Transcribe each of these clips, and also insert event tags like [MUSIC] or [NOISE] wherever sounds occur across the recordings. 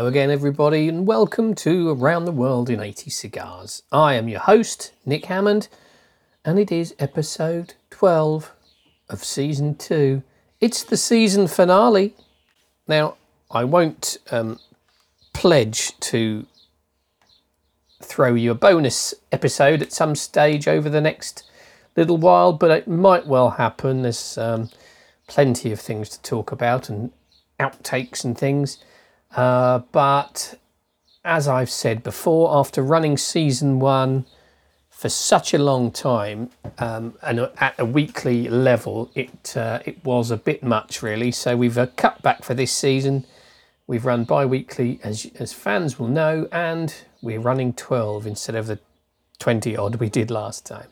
Hello again, everybody, and welcome to Around the World in 80 Cigars. I am your host, Nick Hammond, and it is episode 12 of season 2. It's the season finale. Now, I won't um, pledge to throw you a bonus episode at some stage over the next little while, but it might well happen. There's um, plenty of things to talk about and outtakes and things. Uh, but as I've said before, after running season one for such a long time um, and at a weekly level, it uh, it was a bit much really. So we've uh, cut back for this season. We've run bi-weekly, as as fans will know, and we're running 12 instead of the 20 odd we did last time.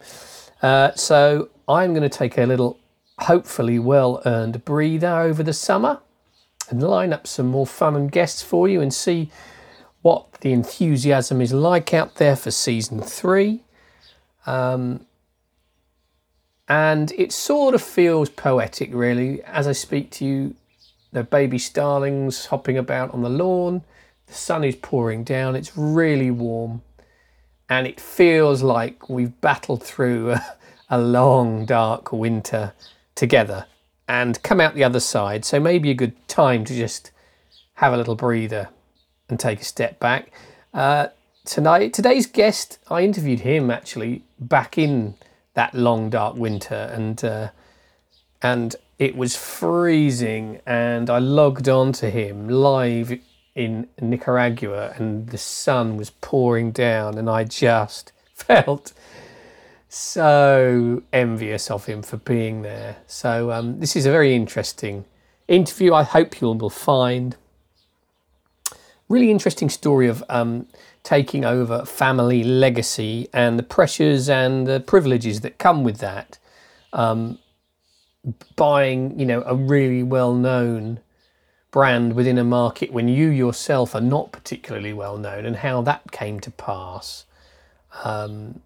Uh, so I'm going to take a little, hopefully well earned breather over the summer and line up some more fun and guests for you and see what the enthusiasm is like out there for season three. Um, and it sort of feels poetic, really, as I speak to you. The baby starlings hopping about on the lawn, the sun is pouring down, it's really warm, and it feels like we've battled through a, [LAUGHS] a long, dark winter together and come out the other side. So maybe a good time to just have a little breather and take a step back. Uh, tonight, today's guest, I interviewed him actually back in that long dark winter, and uh, and it was freezing, and I logged on to him live in Nicaragua, and the sun was pouring down, and I just [LAUGHS] felt so envious of him for being there. So um, this is a very interesting interview. I hope you will find really interesting story of um, taking over family legacy and the pressures and the privileges that come with that. Um, buying, you know, a really well-known brand within a market when you yourself are not particularly well known, and how that came to pass. Um,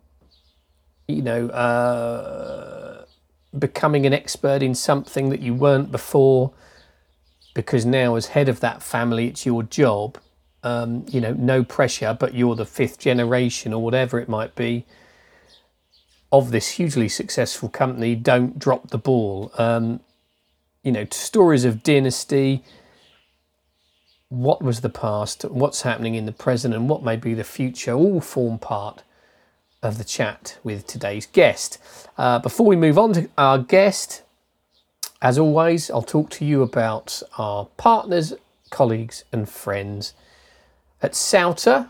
you know, uh, becoming an expert in something that you weren't before, because now, as head of that family, it's your job. Um, you know, no pressure, but you're the fifth generation or whatever it might be of this hugely successful company. Don't drop the ball. Um, you know, stories of dynasty. What was the past? What's happening in the present? And what may be the future? All form part of the chat with today's guest. Uh, before we move on to our guest, as always, I'll talk to you about our partners, colleagues, and friends at Sautter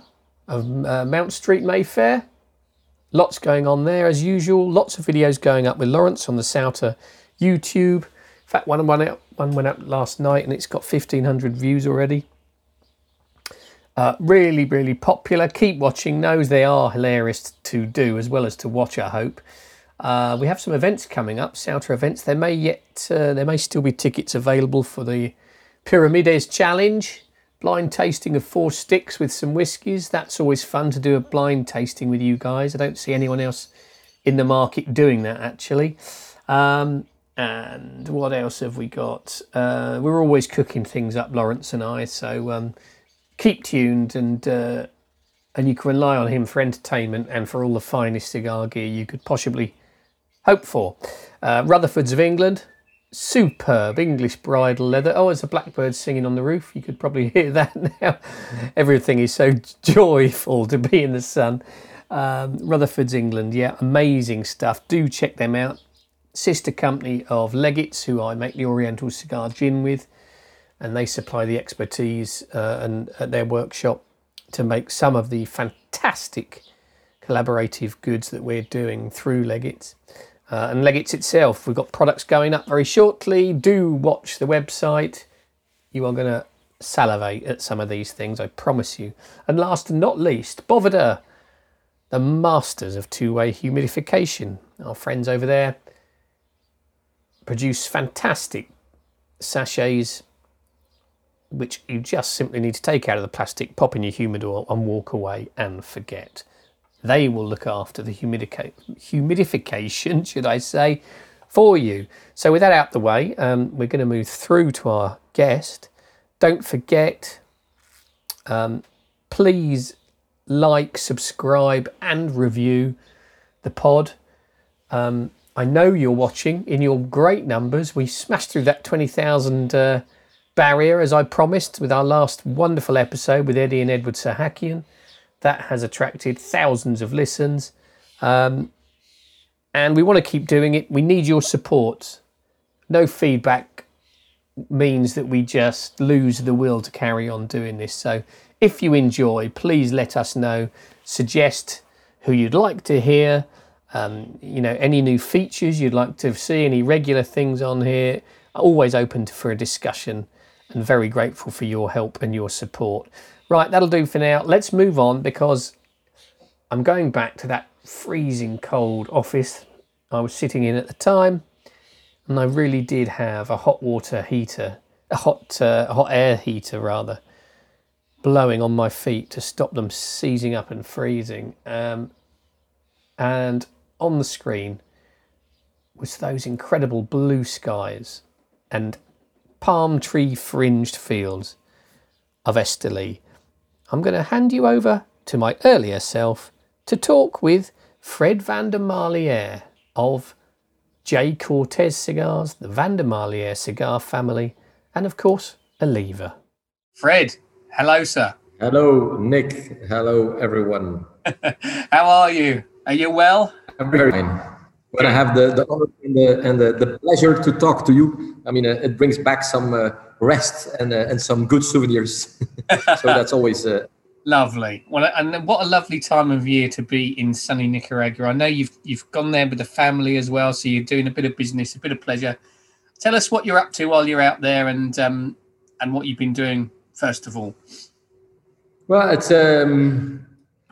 of uh, Mount Street, Mayfair. Lots going on there as usual. Lots of videos going up with Lawrence on the Sautter YouTube. In fact, one went out, one went up last night and it's got 1,500 views already. Uh, really, really popular. Keep watching those. They are hilarious to do as well as to watch, I hope. Uh, we have some events coming up, Sautter events. There may yet, uh, there may still be tickets available for the Pyramides Challenge. Blind tasting of four sticks with some whiskies. That's always fun to do a blind tasting with you guys. I don't see anyone else in the market doing that actually. Um, and what else have we got? Uh, we're always cooking things up, Lawrence and I. So um, keep tuned and uh, and you can rely on him for entertainment and for all the finest cigar gear you could possibly hope for. Uh, Rutherford's of England, superb English bridle leather. Oh, there's a blackbird singing on the roof. You could probably [LAUGHS] hear that now. Everything is so [LAUGHS] joyful to be in the sun. Um, Rutherford's England, yeah, amazing stuff. Do check them out. Sister company of Leggett's, who I make the Oriental Cigar Gin with and they supply the expertise uh, and at their workshop to make some of the fantastic collaborative goods that we're doing through Leggett's. Uh, and Leggett's itself, we've got products going up very shortly. Do watch the website. You are going to salivate at some of these things, I promise you. And last and not least, Boveda, the masters of two way humidification. Our friends over there produce fantastic sachets which you just simply need to take out of the plastic, pop in your humidor, and walk away and forget. They will look after the humidica- humidification, [LAUGHS] should I say, for you. So, with that out the way, um, we're going to move through to our guest. Don't forget, Um, please like, subscribe, and review the pod. Um, I know you're watching in your great numbers. We smashed through that 20,000 uh, barrier as I promised with our last wonderful episode with Eddie and Edward Sahakian. That has attracted thousands of listens. Um, and we want to keep doing it. We need your support. No feedback means that we just lose the will to carry on doing this. So if you enjoy, please let us know. Suggest who you'd like to hear. Um, you know, any new features you'd like to see, any regular things on here. Always open for a discussion and very grateful for your help and your support. Right, that'll do for now. Let's move on because I'm going back to that freezing cold office I was sitting in at the time, and I really did have a hot water heater, a hot uh, a hot air heater rather, blowing on my feet to stop them seizing up and freezing. Um, and on the screen was those incredible blue skies and palm tree fringed fields of Esteli. I'm going to hand you over to my earlier self to talk with Fred van der Marliere of J. Cortès Cigars, the van der Marliere cigar family, and of course, Oliva. Fred, hello, sir. Hello, Nick. Hello, everyone. [LAUGHS] How are you? Are you well? I'm very fine. When I have the, the honor and, the, and the, the pleasure to talk to you, I mean, uh, it brings back some uh, rest and, uh, and some good souvenirs. [LAUGHS] so that's always uh, Lovely. Well, and what a lovely time of year to be in sunny Nicaragua. I know you've you've gone there with the family as well, so you're doing a bit of business, a bit of pleasure. Tell us what you're up to while you're out there, and um, and what you've been doing first of all. Well, it's um,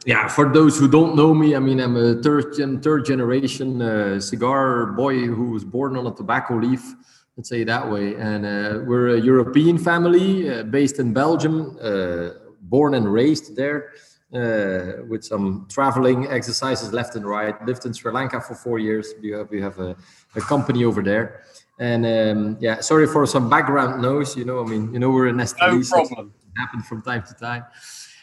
yeah. For those who don't know me, I mean, I'm a third gen, third generation uh, cigar boy who was born on a tobacco leaf. Let's say that way. And uh, we're a European family uh, based in Belgium uh, born and raised there uh, with some traveling exercises left and right. Lived in Sri Lanka for four years. We have, we have a, a company over there. And um, yeah, sorry for some background noise. You know, I mean, you know, we're in. No problem. Happen from time to time.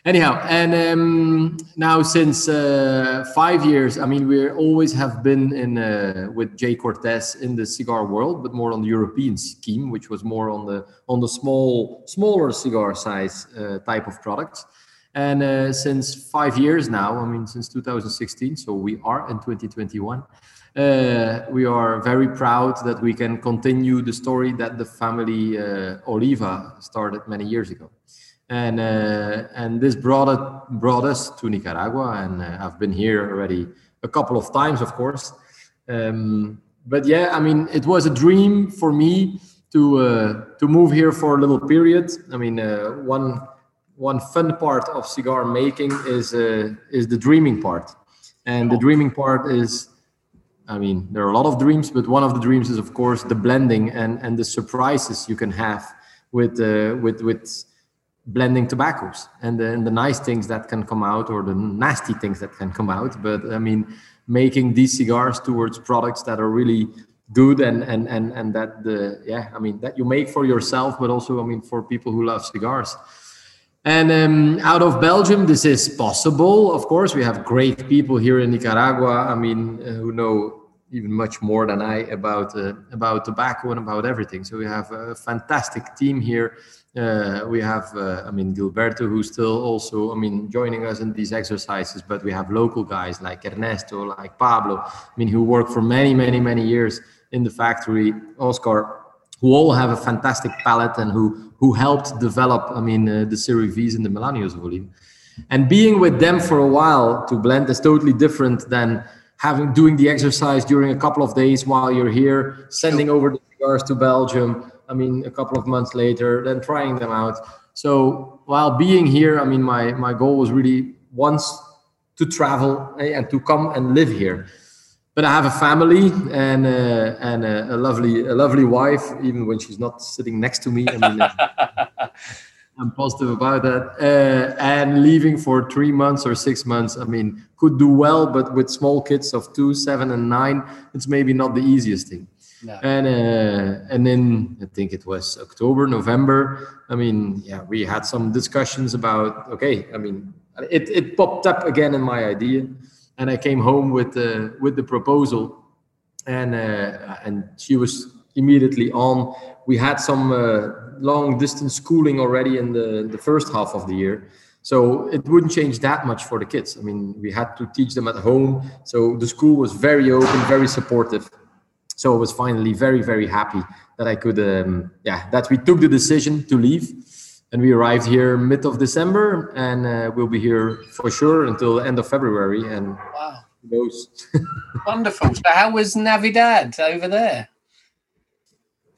Anyhow, and um, now since uh, five years, I mean, we always have been in uh, with J. Cortès in the cigar world, but more on the European scheme, which was more on the on the small, smaller cigar size uh, type of products. And uh, since five years now, I mean, since 2016, so we are in 2021. Uh, we are very proud that we can continue the story that the family uh, Oliva started many years ago and uh, and this brought it brought us to Nicaragua, and uh, I've been here already a couple of times, of course. Um, but yeah, I mean, it was a dream for me to uh, to move here for a little period. I mean, uh, one one fun part of cigar making is uh, is the dreaming part, and the dreaming part is. I mean, there are a lot of dreams, but one of the dreams is, of course, the blending and, and the surprises you can have with uh, with with blending tobaccos and the, and the nice things that can come out or the nasty things that can come out. But i mean making these cigars towards products that are really good and and and and that the yeah i mean that you make for yourself but also i mean for people who love cigars and um, out of belgium this is possible of course. We have great people here in nicaragua. I mean uh, who know even much more than i about uh, about tobacco and about everything. So we have a fantastic team here. Uh, we have, uh, I mean, Gilberto, who's still also, I mean, joining us in these exercises, but we have local guys like Ernesto, like Pablo, I mean, who worked for many, many, many years in the factory, Oscar, who all have a fantastic palate and who, who helped develop, I mean, uh, the Series Vs and the Melanios of Oliva. And being with them for a while to blend is totally different than having doing the exercise during a couple of days while you're here, sending over the cigars to Belgium, I mean, a couple of months later, then trying them out. So while being here, I mean, my my goal was really once to travel eh, and to come and live here. But I have a family and uh, and a, a, lovely a lovely wife, even when she's not sitting next to me. I mean, [LAUGHS] I'm positive about that. Uh, and leaving for three months or six months, I mean, could do well, but with small kids of two, seven, and nine, it's maybe not the easiest thing. No. And uh, and then I think it was October, November. I mean, yeah, we had some discussions about okay. I mean, it, it popped up again in my idea, and I came home with the with the proposal, and uh, and she was immediately on. We had some uh, long distance schooling already in the the first half of the year, so it wouldn't change that much for the kids. I mean, we had to teach them at home, so the school was very open, very supportive so I was finally very, very happy that I could, um, yeah, that we took the decision to leave. And we arrived here mid of December, and uh, we'll be here for sure until the end of February. And wow, knows. [LAUGHS] Wonderful. So, how was Navidad over there?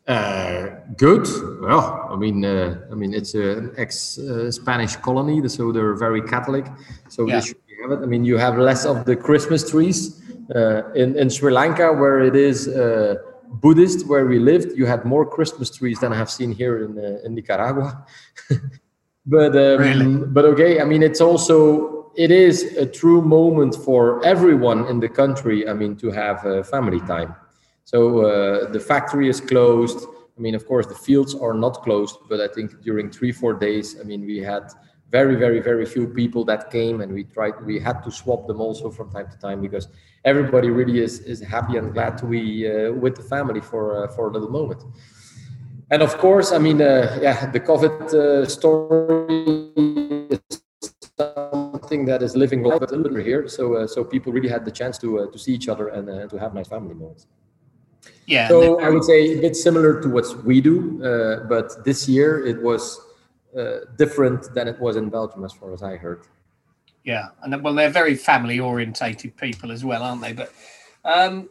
Uh, good. Well, I mean, uh, I mean, it's an ex-Spanish uh, colony, so they're very Catholic. So yeah. have it. I mean, you have less of the Christmas trees, uh, in, in Sri Lanka, where it is uh, Buddhist, where we lived, you had more Christmas trees than I have seen here in, uh, in Nicaragua. [LAUGHS] but um, really? but okay, I mean, it's also it is a true moment for everyone in the country. I mean, to have family time. So uh, the factory is closed. I mean, of course, the fields are not closed, but I think during three, four days, I mean, we had very, very, very few people that came, and we tried. We had to swap them also from time to time because everybody really is is happy and glad to be uh, with the family for uh, for a little moment. And of course, I mean, uh, yeah, the COVID uh, story is something that is living a little bit here. So uh, so people really had the chance to uh, to see each other and to have nice family moments. Yeah. So I would say a bit similar to what we do, but this year it was different than it was in Belgium, as far as I heard. Yeah, and well, they're very family orientated people as well, aren't they? But um,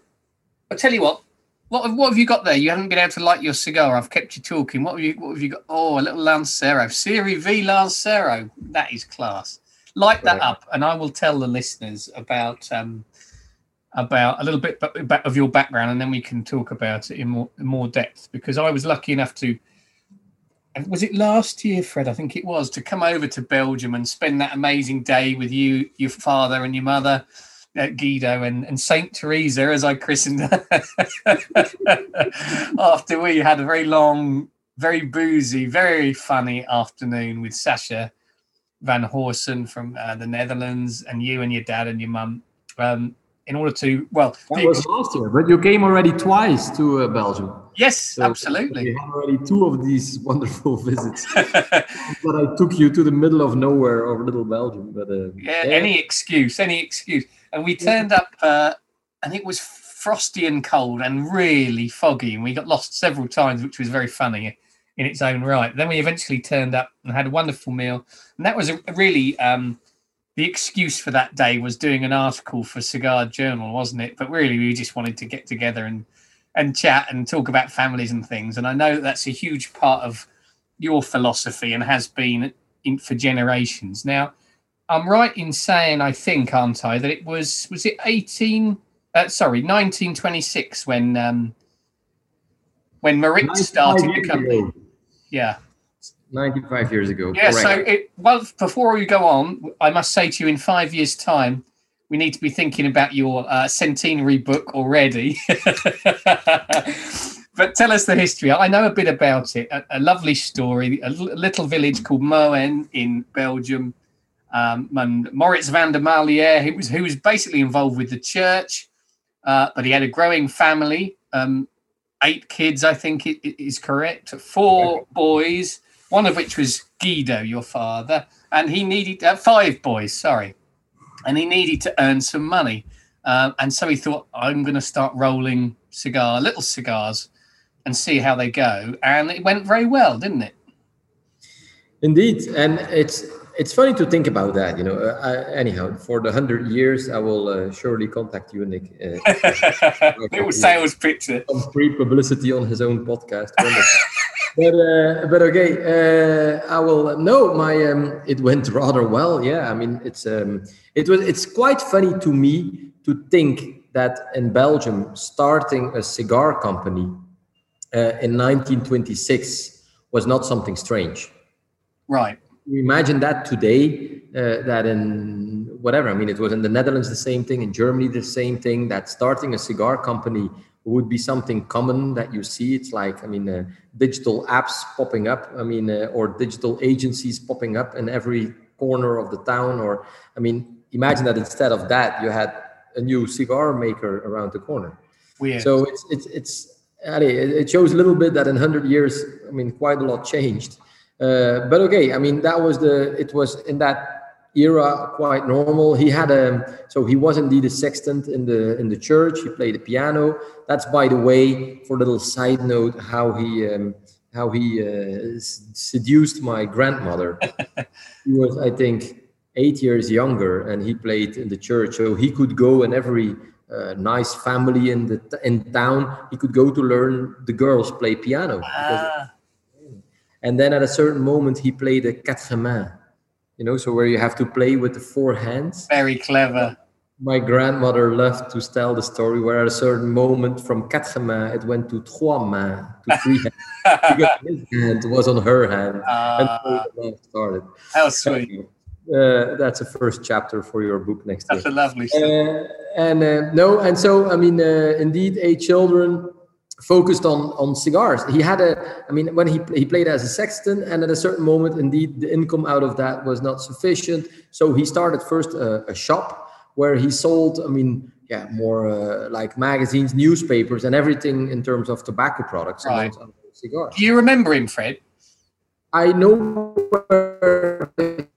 I tell you what, what what have you got there? You haven't been able to light your cigar. I've kept you talking. What have you What have you got? Oh, a little Lancero, Serie V Lancero. That is class. Light that up, and I will tell the listeners about um, about a little bit of your background, and then we can talk about it in more in more depth. Because I was lucky enough to was it last year, Fred? I think it was to come over to Belgium and spend that amazing day with you, your father, and your mother, uh, Guido, and, and Saint Teresa, as I christened her. [LAUGHS] After we had a very long, very boozy, very funny afternoon with Sasha Van Horsen from uh, the Netherlands, and you and your dad and your mum. Um, in order to well that was last year but you came already twice to uh, belgium. Yes so absolutely. we had already two of these [LAUGHS] wonderful visits. [LAUGHS] But i took you to the middle of nowhere of little belgium but uh, yeah, yeah, any excuse any excuse. And we turned up uh, and it was frosty and cold and really foggy and we got lost several times which was very funny in its own right. Then we eventually turned up and had a wonderful meal. And that was a really um, the excuse for that day was doing an article for Cigar Journal, wasn't it? But really, we just wanted to get together and and chat and talk about families and things. And I know that that's a huge part of your philosophy and has been in, for generations. Now, I'm right in saying, I think, aren't I, that it was was it 18? Uh, sorry, 1926 when um, when Marit started the company. Yeah. 95 years ago. Yeah, correct. so it, well, before we go on, I must say to you in five years' time, we need to be thinking about your uh, centenary book already. [LAUGHS] but tell us the history. I know a bit about it. A, a lovely story. A l- little village called Moen in Belgium. Um, and Moritz van der Marliere, who was who was basically involved with the church, uh, but he had a growing family. Um, eight kids, I think it, it is correct. Four boys one of which was Guido, your father, and he needed uh, five boys, sorry, and he needed to earn some money. Uh, and so he thought, I'm going to start rolling cigar, little cigars, and see how they go. And it went very well, didn't it? Indeed, and it's it's funny to think about that. You know, uh, I, anyhow, for the hundred years, I will uh, surely contact you, Nick. Uh, [LAUGHS] was sales picture, some free publicity on his own podcast but uh, but okay, uh, I will. No, my um, it went [LAUGHS] rather well. Yeah, I mean, it's um, it was. It's quite funny to me to think that in Belgium, starting a cigar company uh, in 1926 was not something strange. Right. Imagine that today. Uh, that in whatever. I mean, it was in the Netherlands the same thing, in Germany the same thing. That starting a cigar company would be something common that you see. It's like, I mean, uh, digital apps popping up, I mean, uh, or digital agencies popping up in every corner of the town. Or, I mean, imagine that instead of that, you had a new cigar maker around the corner. Weird. So it's, it's, it's, it shows a little bit that in 100 years, I mean, quite a lot changed. Uh, but okay, I mean, that was the, it was in that era quite normal. He had a so he was indeed a sextant in the in the church. He played the piano. That's by the way, for a little side note, how he um, how he uh, seduced my grandmother. [LAUGHS] he was, I think, eight years younger, and he played in the church, so he could go in every uh, nice family in the in town. He could go to learn the girls play piano. Ah. And then at a certain moment, he played a quatre mains you know, so where you have to play with the four hands. Very clever. My grandmother loved to tell the story where at a certain moment from quatre mains it went to trois mains, to three hands. [LAUGHS] because his hand was on her hand. Uh, and so the love started. How sweet. Uh, that's a first chapter for your book next that's year. That's a lovely story. Uh, and uh, no, and so I mean, uh, indeed, eight children, focused on on cigars. He had a, I mean, when he he played as a sexton, and at a certain moment, indeed, the income out of that was not sufficient. So he started first a, a shop where he sold, I mean, yeah, more uh, like magazines, newspapers, and everything in terms of tobacco products right. and cigars. Do you remember him, Fred? I know where the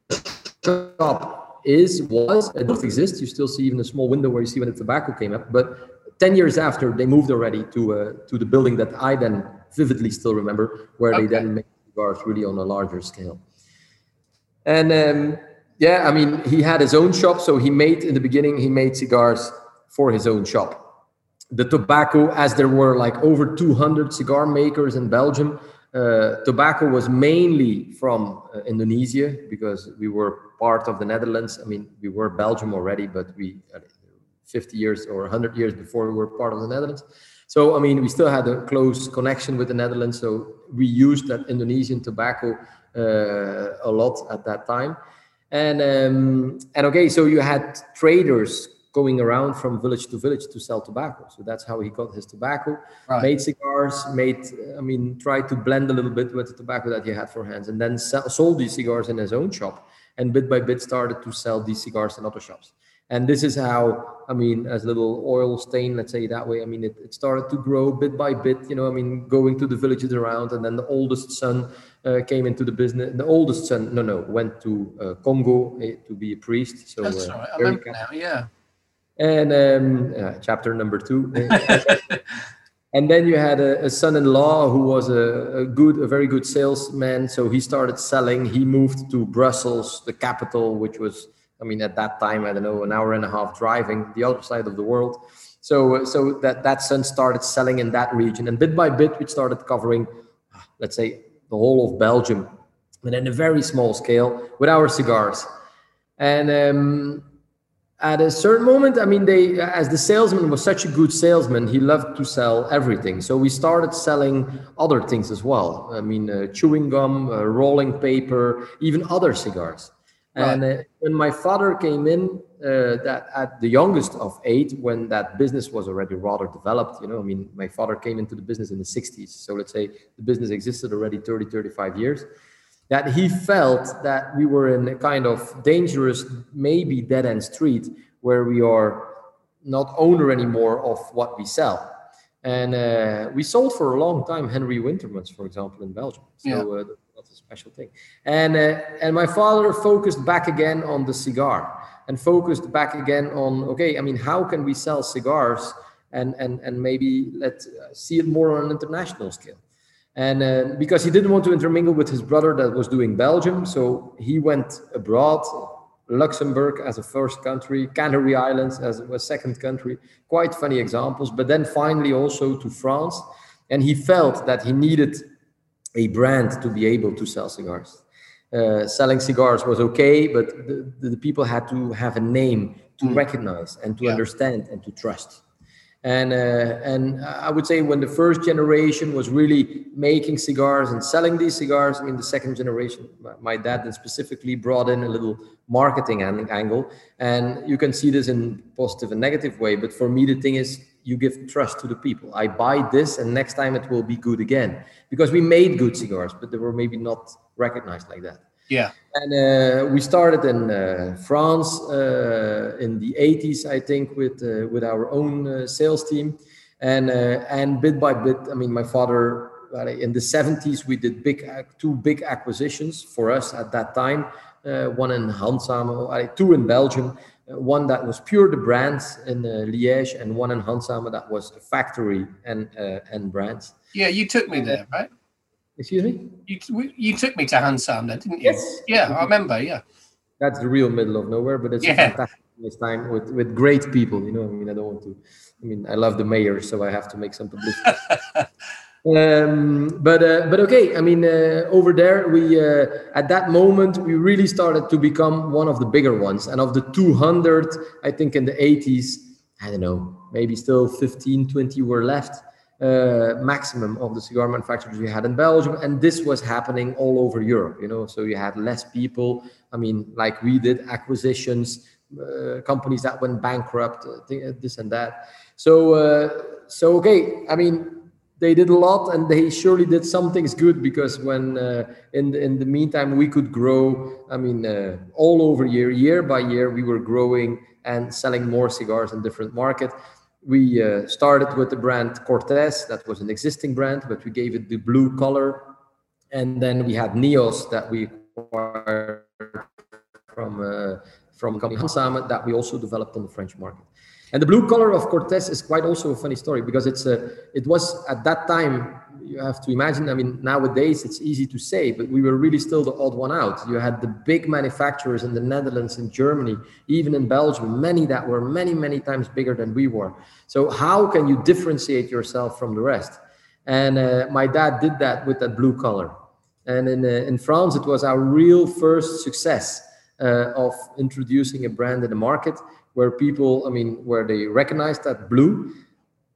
shop is was it does exist. You still see even a small window where you see when the tobacco came up, but 10 years after they moved already to uh, to the building that I then vividly still remember where okay. they then made cigars really on a larger scale and um, yeah I mean he had his own shop so he made in the beginning he made cigars for his own shop the tobacco as there were like over 200 cigar makers in Belgium uh, tobacco was mainly from uh, Indonesia because we were part of the Netherlands. I mean, we were Belgium already, but we uh, 50 years or 100 years before we were part of the Netherlands. So, I mean, we still had a close connection with the Netherlands. So we used that Indonesian tobacco uh, a lot at that time. And, um, and okay, so you had traders going around from village to village to sell tobacco. So that's how he got his tobacco. Right. Made cigars, made, I mean, tried to blend a little bit with the tobacco that he had for hands, and then sell, sold these cigars in his own shop. And bit by bit started to sell these cigars in other shops and this is how i mean as a little oil stain let's say that way i mean it, it started to grow bit by bit you know i mean going to the villages around and then the oldest son uh, came into the business the oldest son no no went to uh, congo uh, to be a priest so that's uh, right. I remember now, yeah and um, chapter number two [LAUGHS] and then you had a, a son-in-law who was a, a, good a very good salesman so he started selling he moved to brussels the capital which was I mean, at that time, I don't know, an hour and a half driving the other side of the world. So, so that that son started selling in that region, and bit by bit, we started covering, let's say, the whole of Belgium, and in a very small scale with our cigars. And um, at a certain moment, I mean, they, as the salesman was such a good salesman, he loved to sell everything. So we started selling other things as well. I mean, uh, chewing gum, uh, rolling paper, even other cigars. And uh, when my father came in, uh, that at the youngest of eight, when that business was already rather developed, you know, I mean, my father came into the business in the 60s. So let's say the business existed already 30, 35 years. That he felt that we were in a kind of dangerous, maybe dead end street where we are not owner anymore of what we sell. And uh, we sold for a long time Henri Wintermans, for example, in Belgium. So yeah. Special thing. And uh, and my father focused back again on the cigar and focused back again on okay, I mean, how can we sell cigars and and and maybe let's uh, see it more on an international scale. And uh, because he didn't want to intermingle with his brother that was doing Belgium, so he went abroad Luxembourg as a first country, Canary Islands as a second country, quite funny examples. But then finally also to France. And he felt that he needed a brand to be able to sell cigars. Uh, selling cigars was okay, but the, the, people had to have a name to mm. recognize and to yeah. understand and to trust. And uh, and I would say when the first generation was really making cigars and selling these cigars, I mean the second generation, my dad then specifically brought in a little marketing angle, and you can see this in positive and negative way. But for me, the thing is you give trust to the people. I buy this, and next time it will be good again because we made good cigars, but they were maybe not recognized like that. Yeah. And uh, we started in uh, France uh, in the 80s, I think, with uh, with our own uh, sales team, and uh, and bit by bit, I mean, my father in the 70s we did big two big acquisitions for us at that time. one in Handsame, two in Belgium, one that was pure the brands in uh, Liège, and one in Handsame that was a factory and uh, and brands. Yeah, you took me there, right? Excuse me. You you took me to Handsame, then, didn't you? Yes. Yeah, I remember. Yeah. That's the real middle of nowhere, but it's yeah. a fantastic time with with great people. You know, I mean, I don't want to. I mean, I love the mayor, so I have to make some publicity. [LAUGHS] um, but uh, but okay i mean uh, over there we uh, at that moment we really started to become one of the bigger ones. And of the 200 i think in the 80s i don't know maybe still 15 20 were left uh, maximum of the cigar manufacturers we had in belgium. And this was happening all over europe you know? So you had less people. I mean like we did acquisitions uh, companies that went bankrupt uh, this and that. So so okay i mean they did a lot and they surely did some things good because when uh, in the, in the meantime we could grow i mean uh, all over year year by year we were growing and selling more cigars in different market. We uh, started with the brand cortès that was an existing brand but we gave it the blue color. And then we had neos that we acquired from uh, from Handsame that we also developed on the french market and the blue color of Cortès is quite also a funny story because it's a, it was at that time, you have to imagine, I mean, nowadays it's easy to say, but we were really still the odd one out. You had the big manufacturers in the Netherlands, in Germany, even in Belgium, many that were many, many times bigger than we were. So how can you differentiate yourself from the rest? And uh, my dad did that with that blue color. And in, uh, in France, it was our real first success uh, of introducing a brand in the market where people, I mean, where they recognized that blue.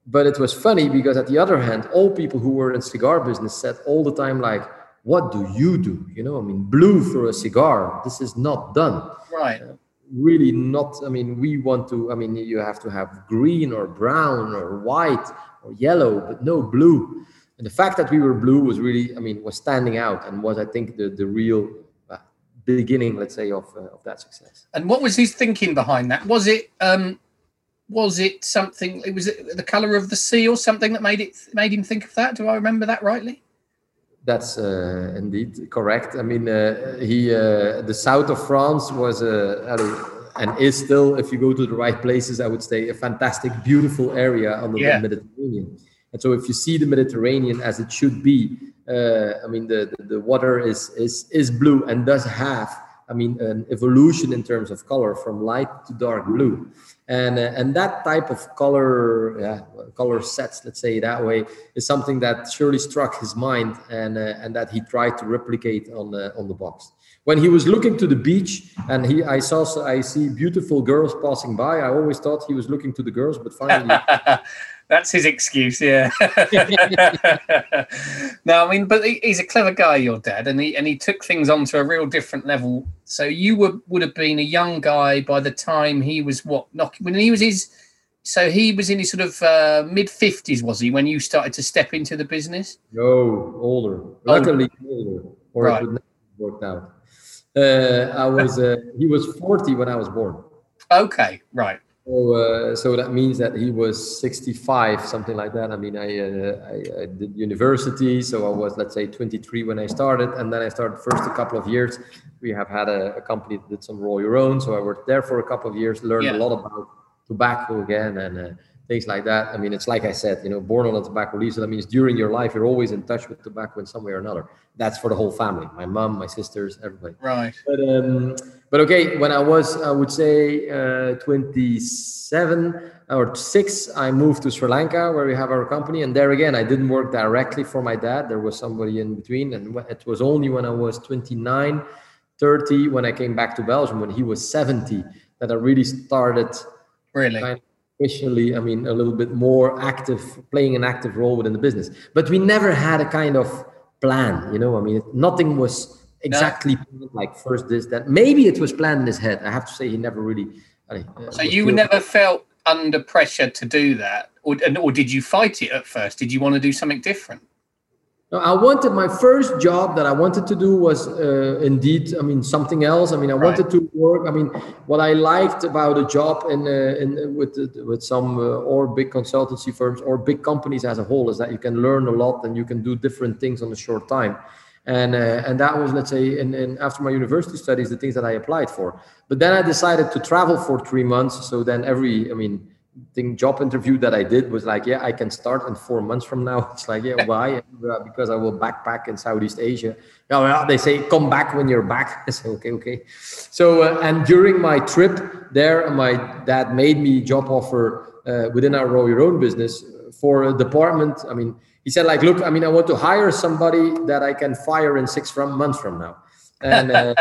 But it was funny because at the other hand, all people who were in cigar business said all the time, like, what do you do? You know, I mean, blue for a cigar, this is not done. Right. Uh, really not, I mean, we want to, I mean, you have to have green or brown or white or yellow, but no blue. And the fact that we were blue was really, I mean, was standing out and was, I think, the, the real beginning, let's say, of uh, of that success. And what was his thinking behind that? Was it um, was it something? It was it the color of the sea or something that made it made him think of that? Do I remember that rightly? That's uh, indeed correct. I mean, uh, he uh, the south of France was uh, and is still, if you go to the right places, I would say a fantastic, beautiful area on the yeah. Mediterranean. And so, if you see the Mediterranean as it should be, uh, I mean, the, the, the water is is is blue and does have, I mean, an evolution in terms of color from light to dark blue, and uh, and that type of color, yeah, color sets, let's say that way, is something that surely struck his mind and uh, and that he tried to replicate on on the box when he was looking to the beach and he i saw i see beautiful girls passing by i always thought he was looking to the girls but finally [LAUGHS] That's his excuse, yeah. [LAUGHS] no, I mean, but he's a clever guy, your dad, and he and he took things on to a real different level. So you were would have been a young guy by the time he was what knocking when he was his. So he was in his sort of uh, mid fifties, was he, when you started to step into the business? No, older. Luckily, older, or right. it would never worked out. Uh, I was. Uh, he was forty when I was born. Okay, right. So, uh, so that means that he was 65, something like that. I mean, I, uh, I, I, did university, so I was, let's say, 23 when I started, and then I started first a couple of years. We have had a, a company that did some roll your own, so I worked there for a couple of years, learned yeah. a lot about tobacco again, and uh, things like that. I mean, it's like I said, you know, born on a tobacco leaf. So that means during your life, you're always in touch with tobacco in some way or another. That's for the whole family, my mom, my sisters, everybody. Right. But um, but okay, when I was, I would say, uh, 27 or six, I moved to Sri Lanka where we have our company. And there again, I didn't work directly for my dad. There was somebody in between. And it was only when I was 29, 30, when I came back to Belgium, when he was 70, that I really started really officially, I mean, a little bit more active, playing an active role within the business. But we never had a kind of plan, you know. I mean, nothing was exactly no. like first this that. Maybe it was planned in his head. I have to say, he never really. Uh, so you never felt under pressure to do that, or or did you fight it at first? Did you want to do something different? No, I wanted my first job that I wanted to do was uh, indeed, I mean, something else. I mean, I right. wanted to work. I mean, what I liked about a job in, uh, in with with some uh, or big consultancy firms or big companies as a whole is that you can learn a lot and you can do different things on a short time. And uh, and that was let's say in, in after my university studies the things that I applied for. But then I decided to travel for three months. So then every, I mean thing job interview that I did was like, yeah, I can start in four months from now. [LAUGHS] It's like, yeah, why? [LAUGHS] because I will backpack in Southeast Asia. Yeah, well, they say come back when you're back. [LAUGHS] I say, okay, okay. So uh, and during my trip there, my dad made me job offer uh, within our row your own business for a department. I mean, he said like, look, I mean, I want to hire somebody that I can fire in six from months from now, and. Uh,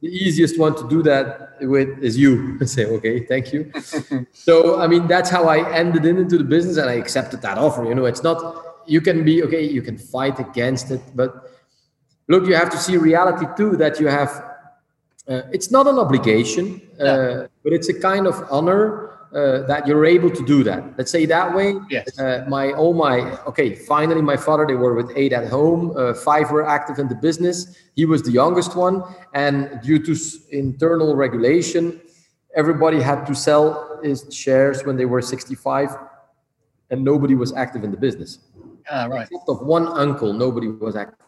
the easiest one to do that with is you. [LAUGHS] say, okay, thank you. [LAUGHS] so, I mean, that's how I ended into the business and I accepted that offer. You know, it's not, you can be, okay, you can fight against it, but look, you have to see reality too that you have, uh, it's not an obligation, uh, yeah. but it's a kind of honor uh, that you're able to do that. Let's say that way. Yes. Uh, my oh my okay. Finally, my father. They were with eight at home. Uh, five were active in the business. He was the youngest one, and due to internal regulation, everybody had to sell his shares when they were 65, and nobody was active in the business. Ah, right. Except of one uncle, nobody was active.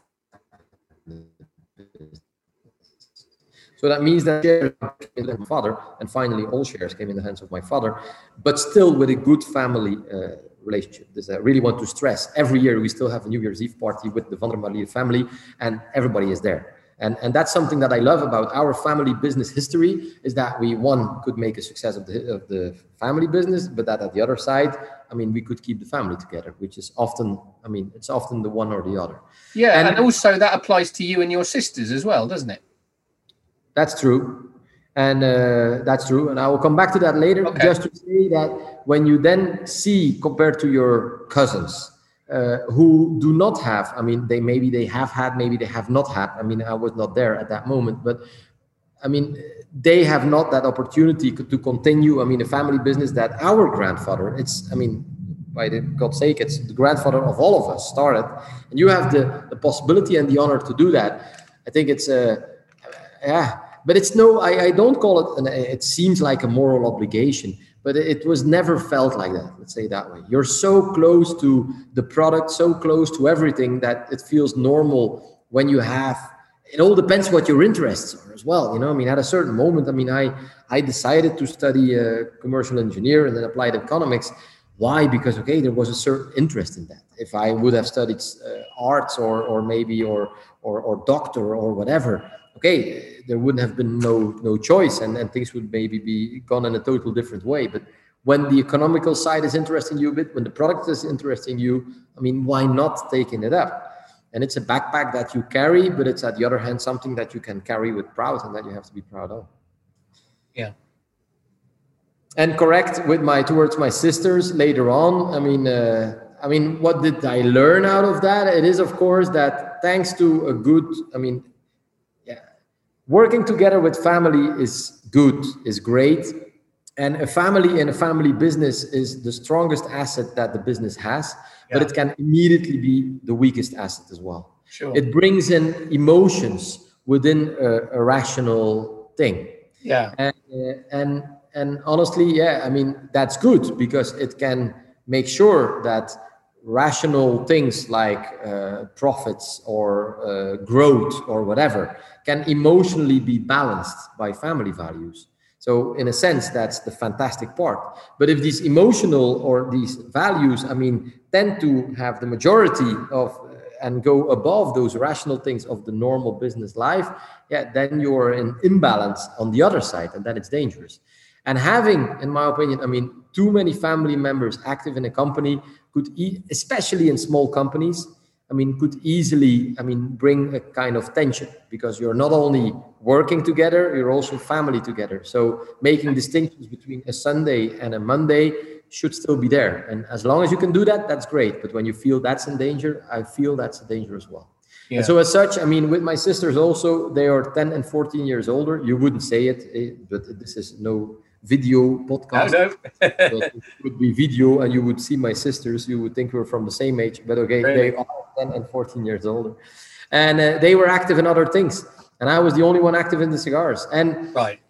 So that means that shares in my father, and finally all shares came in the hands of my father, but still with a good family uh, relationship. This I really want to stress. Every year we still have a New Year's Eve party with the Van der Marlier family, and everybody is there. And, and that's something that I love about our family business history is that we one could make a success of the of the family business, but that at the other side, I mean, we could keep the family together, which is often, I mean, it's often the one or the other. Yeah, and, and also that applies to you and your sisters as well, doesn't it? That's true. And uh, that's true. And I will come back to that later. Okay. Just to say that when you then see compared to your cousins uh, who do not have, I mean, they maybe they have had, maybe they have not had. I mean, I was not there at that moment, but I mean, they have not that opportunity to continue. I mean, a family business that our grandfather, it's, I mean, by the God's sake, it's the grandfather of all of us started. And you have the, the possibility and the honor to do that. I think it's a, uh, yeah, but it's no I, I don't call it an, it seems like a moral obligation but it was never felt like that let's say that way. You're so close to the product so close to everything that it feels normal when you have it all depends what your interests are as well you know? I mean at a certain moment i mean i i decided to study uh, commercial engineer and then applied economics. Why? Because okay there was a certain interest in that. If i would have studied uh, arts or or maybe or, or or doctor or whatever okay, there wouldn't have been no no choice, and, and things would maybe be gone in a total different way. But when the economical side is interesting you a bit, when the product is interesting you, I mean, why not taking it up? And it's a backpack that you carry, but it's at the other hand something that you can carry with proud and that you have to be proud of. Yeah. And correct with my towards my sisters later on. I mean, uh, I mean, what did I learn out of that? It is, of course, that thanks to a good, I mean, working together with family is good, is great. And a family and a family business is the strongest asset that the business has, yeah. but it can immediately be the weakest asset as well. Sure. It brings in emotions within a, a rational thing. Yeah. And, and and honestly, yeah, I mean that's good because it can make sure that rational things like uh, profits or uh, growth or whatever can emotionally be balanced by family values. So, in a sense, that's the fantastic part. But if these emotional or these values, I mean, tend to have the majority of uh, and go above those rational things of the normal business life, yeah, then you're in imbalance on the other side, and then it's dangerous. And having, in my opinion, I mean, too many family members active in a company could, e- especially in small companies, I mean, could easily, I mean, bring a kind of tension because you're not only working together, you're also family together. So making distinctions between a Sunday and a Monday should still be there. And as long as you can do that, that's great. But when you feel that's in danger, I feel that's a danger as well. Yeah. And so as such, I mean, with my sisters also, they are 10 and 14 years older. You wouldn't say it, eh, but this is no video podcast. No, no. it would be video, and you would see my sisters. You would think we are from the same age, but okay, really? they are 10 and 14 years older, and uh, they were active in other things, and I was the only one active in the cigars. And right,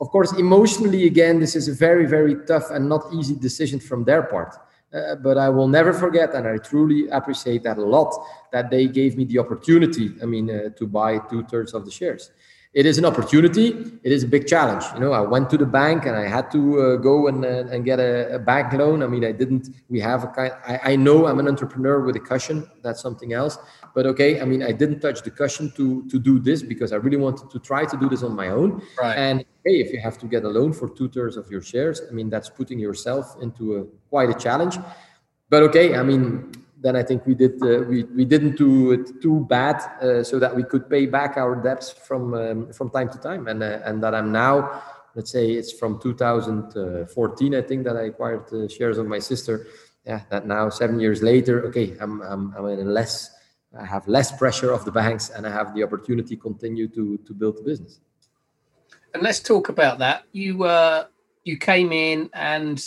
of course, emotionally, again, this is a very, very tough and not easy decision from their part. Uh, but I will never forget, and I truly appreciate that a lot, that they gave me the opportunity. I mean, uh, to buy two thirds of the shares it is an opportunity. It is a big challenge. You know, I went to the bank and I had to uh, go and, uh, and get a, a, bank loan. I mean, I didn't. We have a kind. I, I know I'm an entrepreneur with a cushion. That's something else. But okay, I mean, I didn't touch the cushion to to do this because I really wanted to try to do this on my own. Right. And hey, if you have to get a loan for two thirds of your shares, I mean, that's putting yourself into a quite a challenge. But okay, I mean, then I think we did uh, we we didn't do it too bad, uh, so that we could pay back our debts from um, from time to time, and uh, and that I'm now, let's say it's from 2014, I think that I acquired the shares of my sister. Yeah, that now seven years later, okay, I'm I'm I'm in less, I have less pressure of the banks, and I have the opportunity continue to to build the business. And let's talk about that. You uh you came in and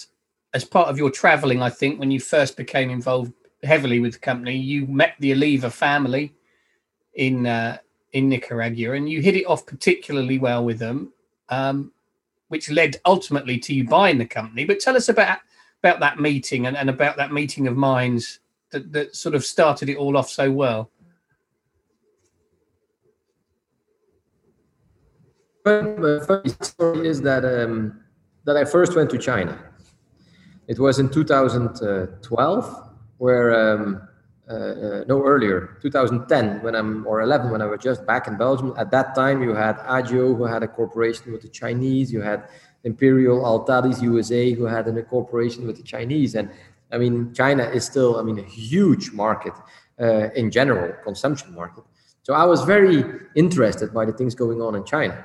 as part of your traveling, I think, when you first became involved heavily with the company. You met the Oliva family in uh, in Nicaragua, and you hit it off particularly well with them, um, which led ultimately to you buying the company. But tell us about about that meeting and, and about that meeting of minds that, that sort of started it all off so well. The funny story is that um, that I first went to China. It was in 2012 where um, uh, uh, no earlier 2010 when i'm or 11 when i was just back in belgium. At that time you had agio who had a corporation with the chinese. You had imperial altadis usa who had a corporation with the chinese. And i mean china is still i mean a huge market uh, in general consumption market. So i was very interested by the things going on in china.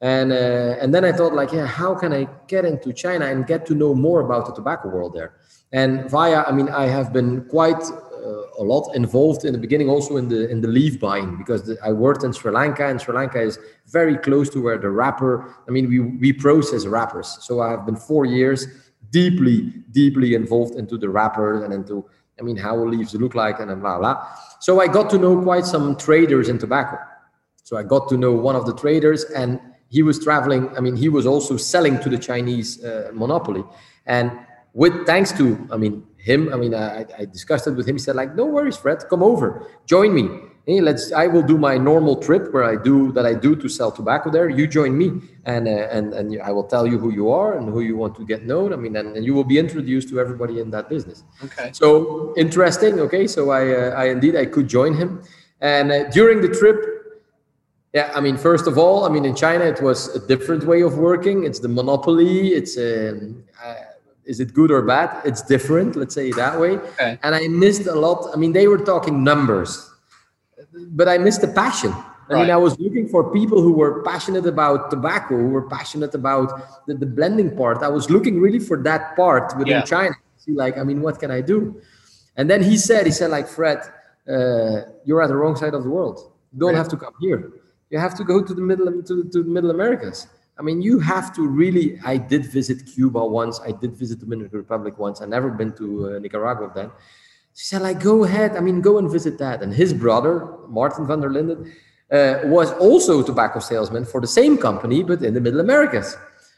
And uh, and then i thought like yeah how can i get into china and get to know more about the tobacco world there and via, I mean, I have been quite uh, a lot involved in the beginning, also in the in the leaf buying, because the, I worked in Sri Lanka, and Sri Lanka is very close to where the wrapper. I mean, we we process wrappers, so I have been four years deeply, deeply involved into the wrapper and into, I mean, how leaves look like and blah blah. So I got to know quite some traders in tobacco. So I got to know one of the traders, and he was traveling. I mean, he was also selling to the Chinese uh, monopoly, and with thanks to I mean him. I mean I, I discussed it with him. He said like, no worries, Fred, come over, join me. Hey, let's. I will do my normal trip where I do that I do to sell tobacco there. You join me, and uh, and and I will tell you who you are and who you want to get known. I mean, and, and you will be introduced to everybody in that business. Okay. So interesting. Okay, so I uh, I indeed I could join him, and uh, during the trip, yeah, I mean, first of all, I mean, in China, it was a different way of working. It's the monopoly. It's um, is it good or bad? It's different, let's say that way. Okay. And I missed a lot. I mean, they were talking numbers, but I missed the passion. I right. mean, I was looking for people who were passionate about tobacco, who were passionate about the, the blending part. I was looking really for that part within yeah. China. See, like, I mean, what can I do? And then he said, he said, like, Fred, uh, you're at the wrong side of the world. You don't right. have to come here. You have to go to the middle to, to the Middle Americas. I mean, you have to really. I did visit Cuba once. I did visit the Dominican Republic once. I never been to uh, Nicaragua then. She said, like, go ahead. I mean, go and visit that. And his brother, Martin van der Linden, uh, was also a tobacco salesman for the same company, but in the Middle Americas.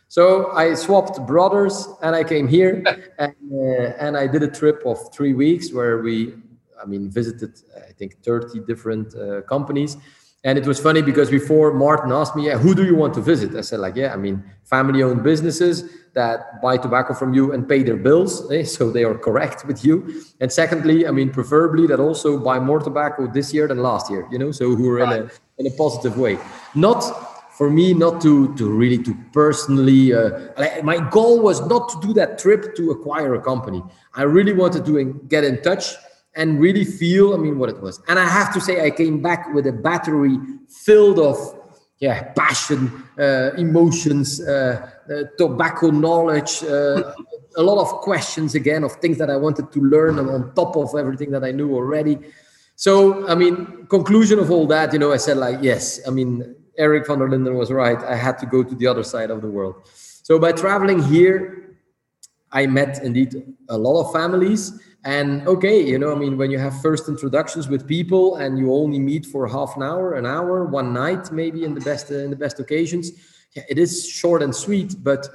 So I swapped brothers and I came here [LAUGHS] and, uh, and I did a trip of three weeks where we, I mean, visited, I think, 30 different uh, companies and it was funny because before Martin asked me, yeah, who do you want to visit? I said, like, yeah, I mean, family owned businesses that buy tobacco from you and pay their bills. [LAUGHS] Eh? So they are correct with you. And secondly, I mean, preferably that also buy more tobacco this year than last year, you know, so who are right. in, a, in a positive way. Not for me, not to, to really to personally, uh, my goal was not to do that trip to acquire a company. I really wanted to get in touch and really feel, I mean, what it was. And I have to say, I came back with a battery filled of, yeah, passion, uh, emotions, uh, uh, tobacco knowledge, uh, a lot of questions again of things that I wanted to learn on top of everything that I knew already. So, I mean, conclusion of all that, you know, I said like, yes, I mean, Eric van der Linden was right. I had to go to the other side of the world. So by traveling here, I met indeed a lot of families. And okay, you know, I mean, when you have first introductions with people and you only meet for half an hour, an hour, one night, maybe in the best uh, in the best occasions, yeah, it is short and sweet. But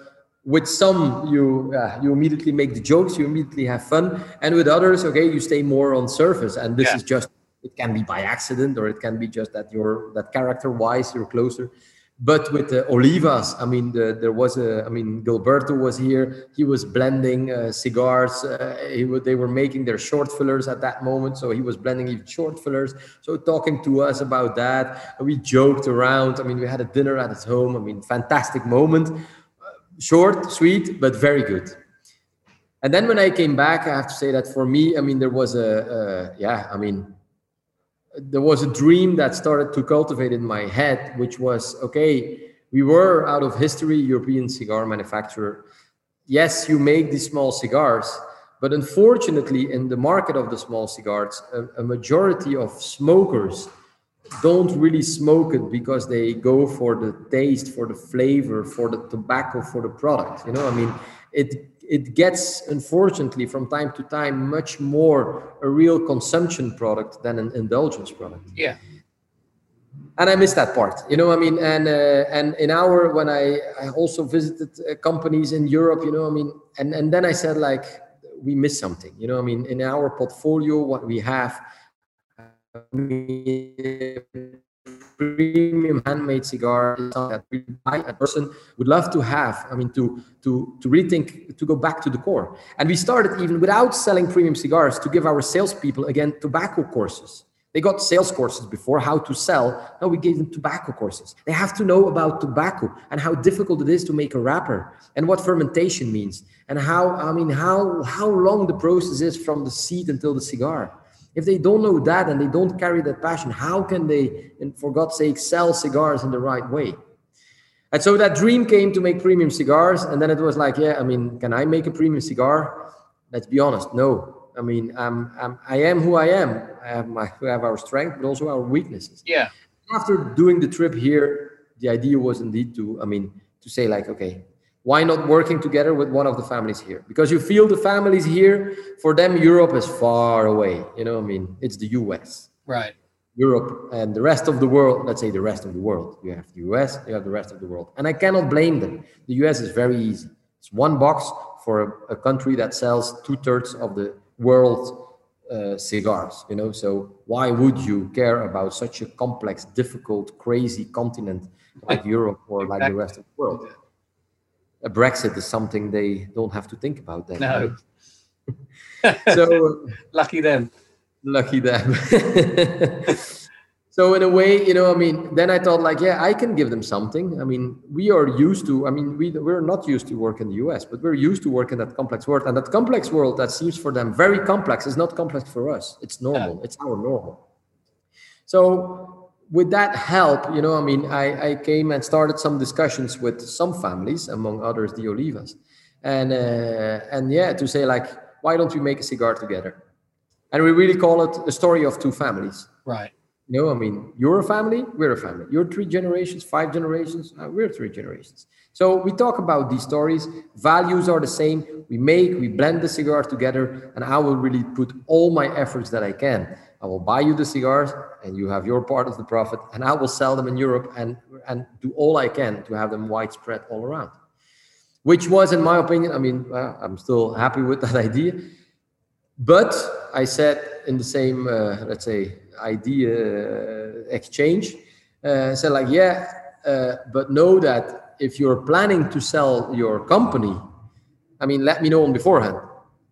with some, you uh, you immediately make the jokes, you immediately have fun, and with others, okay, you stay more on surface. And this yeah. is just it can be by accident or it can be just that you're that character wise you're closer but with the olivas i mean the, there was a i mean gilberto was here. He was blending uh, cigars. Uh, they were making their short fillers at that moment so he was blending even short fillers. So talking to us about that we joked around. I mean we had a dinner at his home. I mean fantastic moment. Short sweet but very good. And then when i came back i have to say that for me i mean there was a, a yeah i mean there was a dream that started to cultivate in my head, which was okay, we were out of history, European cigar manufacturer. Yes, you make these small cigars, but unfortunately, in the market of the small cigars, a, a majority of smokers don't really smoke it because they go for the taste, for the flavor, for the tobacco, for the product. You know, I mean, it it gets unfortunately from time to time much more a real consumption product than an indulgence product. Yeah. And i miss that part you know i mean? And uh, and in our when i, I also visited uh, companies in europe you know i mean? And and then i said like we miss something you know i mean? In our portfolio what we have premium handmade cigar that a person would love to have. I mean, to to to rethink, to go back to the core. And we started even without selling premium cigars to give our salespeople again tobacco courses. They got sales courses before how to sell. Now we gave them tobacco courses. They have to know about tobacco and how difficult it is to make a wrapper and what fermentation means and how I mean how how long the process is from the seed until the cigar if they don't know that and they don't carry that passion, how can they, for God's sake, sell cigars in the right way? And so that dream came to make premium cigars. And then it was like, yeah, I mean, can I make a premium cigar? Let's be honest, no. I mean, I'm, I'm, I am who I am. I have, my, we have our strength, but also our weaknesses. Yeah. After doing the trip here, the idea was indeed to, I mean, to say like, okay, why not working together with one of the families here? Because you feel the families here for them europe is far away. You know i mean? It's the us right. Europe and the rest of the world let's say the rest of the world. You have the us you have the rest of the world. And i cannot blame them. The us is very easy. It's one box for a, a country that sells two-thirds of the world's uh, cigars you know? So why would you care about such a complex difficult crazy continent like [LAUGHS] europe or exactly. like the rest of the world a Brexit is something they don't have to think about then. No. Right? [LAUGHS] so lucky them. Lucky them. [LAUGHS] so in a way, you know, I mean, then I thought like, yeah, I can give them something. I mean, we are used to. I mean, we we're not used to work in the U.S., but we're used to work in that complex world, and that complex world that seems for them very complex is not complex for us. It's normal. It's our normal. So with that help, you know, I mean, I, I came and started some discussions with some families, among others, the Olivas, and uh, and yeah, to say like, why don't we make a cigar together? And we really call it the story of two families. Right. You know, I mean, you're a family, we're a family. You're three generations, five generations, uh, we're three generations. So we talk about these stories. Values are the same. We make, we blend the cigar together, and I will really put all my efforts that I can I will buy you the cigars and you have your part of the profit and I will sell them in Europe and, and do all I can to have them widespread all around. Which was, in my opinion, I mean, uh, I'm still happy with that [LAUGHS] idea. But I said in the same, uh, let's say, idea uh, exchange, uh, said like, yeah, uh, but know that if you're planning to sell your company, I mean, let me know on beforehand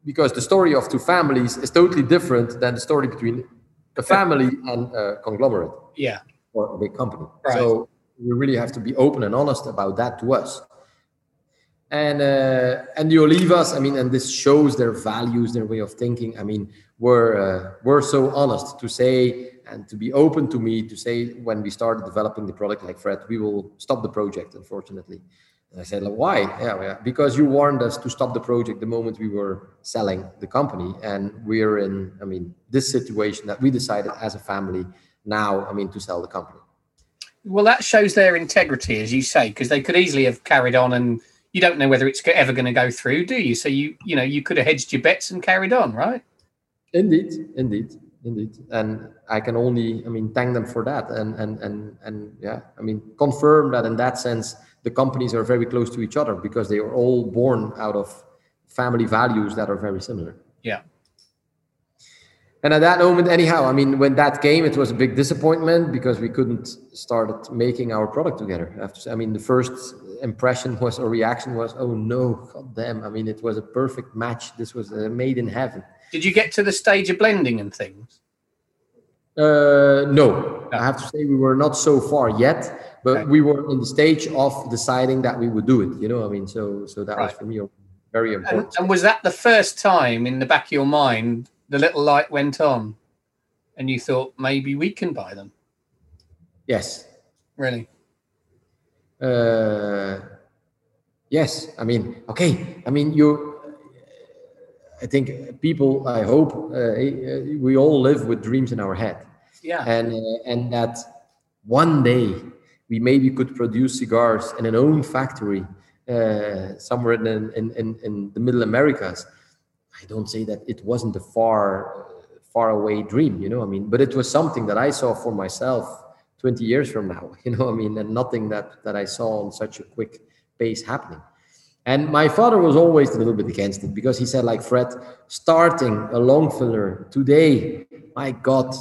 because the story of two families is totally different than the story between a family and a conglomerate. Yeah. Or a big company. Right. So we really have to be open and honest about that to us. and uh, and the Olivas, I mean, and this shows their values, their way of thinking. I mean, were uh, were so honest to say and to be open to me to say when we started developing the product, like Fred, we will stop the project, unfortunately. I said, like, why? Yeah, yeah, because you warned us to stop the project the moment we were selling the company, and we're in, I mean, this situation that we decided as a family now, I mean, to sell the company. Well, that shows their integrity, as you say, because they could easily have carried on and you don't know whether it's ever going to go through, do you? So you you know you could have hedged your bets and carried on, right? Indeed, indeed, indeed. And I can only, I mean, thank them for that, and and and and yeah, I mean, confirm that in that sense, the companies are very close to each other because they are all born out of family values that are very similar. Yeah. And at that moment, anyhow, I mean, when that came, it was a big disappointment because we couldn't start making our product together. I, have to say, I mean, the first impression was or reaction was, oh no, god damn! I mean, it was a perfect match. This was uh, made in heaven. Did you get to the stage of blending and things? Uh, no. I have to say we were not so far yet, but okay. we were in the stage of deciding that we would do it. You know, I mean, so so that right. was for me very important. And, and was that the first time in the back of your mind the little light went on, and you thought maybe we can buy them? Yes. Really. Uh, yes, I mean, okay. I mean, you. I think people. I hope uh, we all live with dreams in our head. Yeah. And uh, and that one day we maybe could produce cigars in an own factory uh, somewhere in, in in in the Middle Americas. I don't say that it wasn't a far far away dream, you know. I mean, but it was something that I saw for myself 20 years from now [LAUGHS] you know i mean and nothing that that i saw on such a quick pace happening and my father was always a little bit against it because he said like fred starting a long filler today my god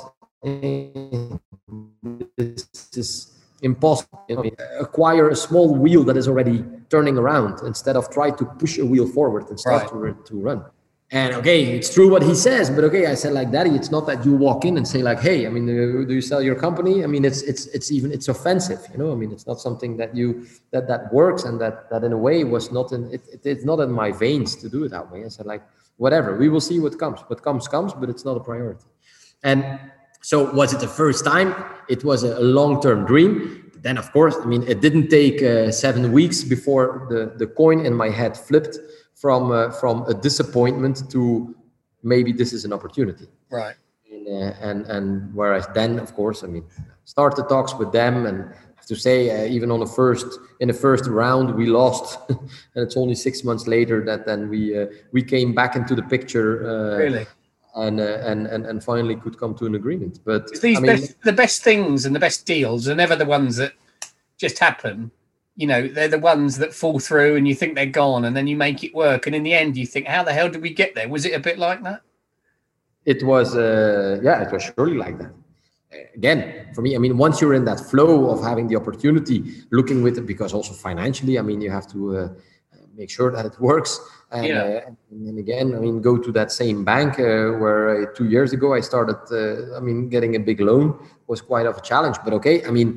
this is impossible you know, acquire a small wheel that is already turning around instead of try to push a wheel forward and start right. to, to run and okay, it's true what he says, but okay, I said like, Daddy, it's not that you walk in and say like, Hey, I mean, do you sell your company? I mean, it's it's it's even it's offensive, you know. I mean, it's not something that you that that works and that that in a way was not in it, it it's not in my veins to do it that way. I said like, whatever, we will see what comes. What comes comes, but it's not a priority. And so, was it the first time? It was a, long term dream. But then, of course, I mean, it didn't take uh, seven weeks before the the coin in my head flipped from uh, from a disappointment to maybe this is an opportunity. Right. And uh, and, and whereas then of course i mean start the talks with them and have to say uh, even on the first in the first round we lost. [LAUGHS] And it's only six months later that then we uh, we came back into the picture uh, really? and, uh, and and and finally could come to an agreement. But these I mean, best, the best things and the best deals are never the ones that just happen you know they're the ones that fall through and you think they're gone and then you make it work. And in the end you think how the hell did we get there? Was it a bit like that? It was uh, yeah it was surely like that. Again for me i mean once you're in that flow of having the opportunity looking with it because also financially i mean you have to uh, make sure that it works. And, yeah. uh, and again i mean go to that same bank uh, where uh, two years ago i started uh, i mean getting a big loan was quite of a challenge. But okay i mean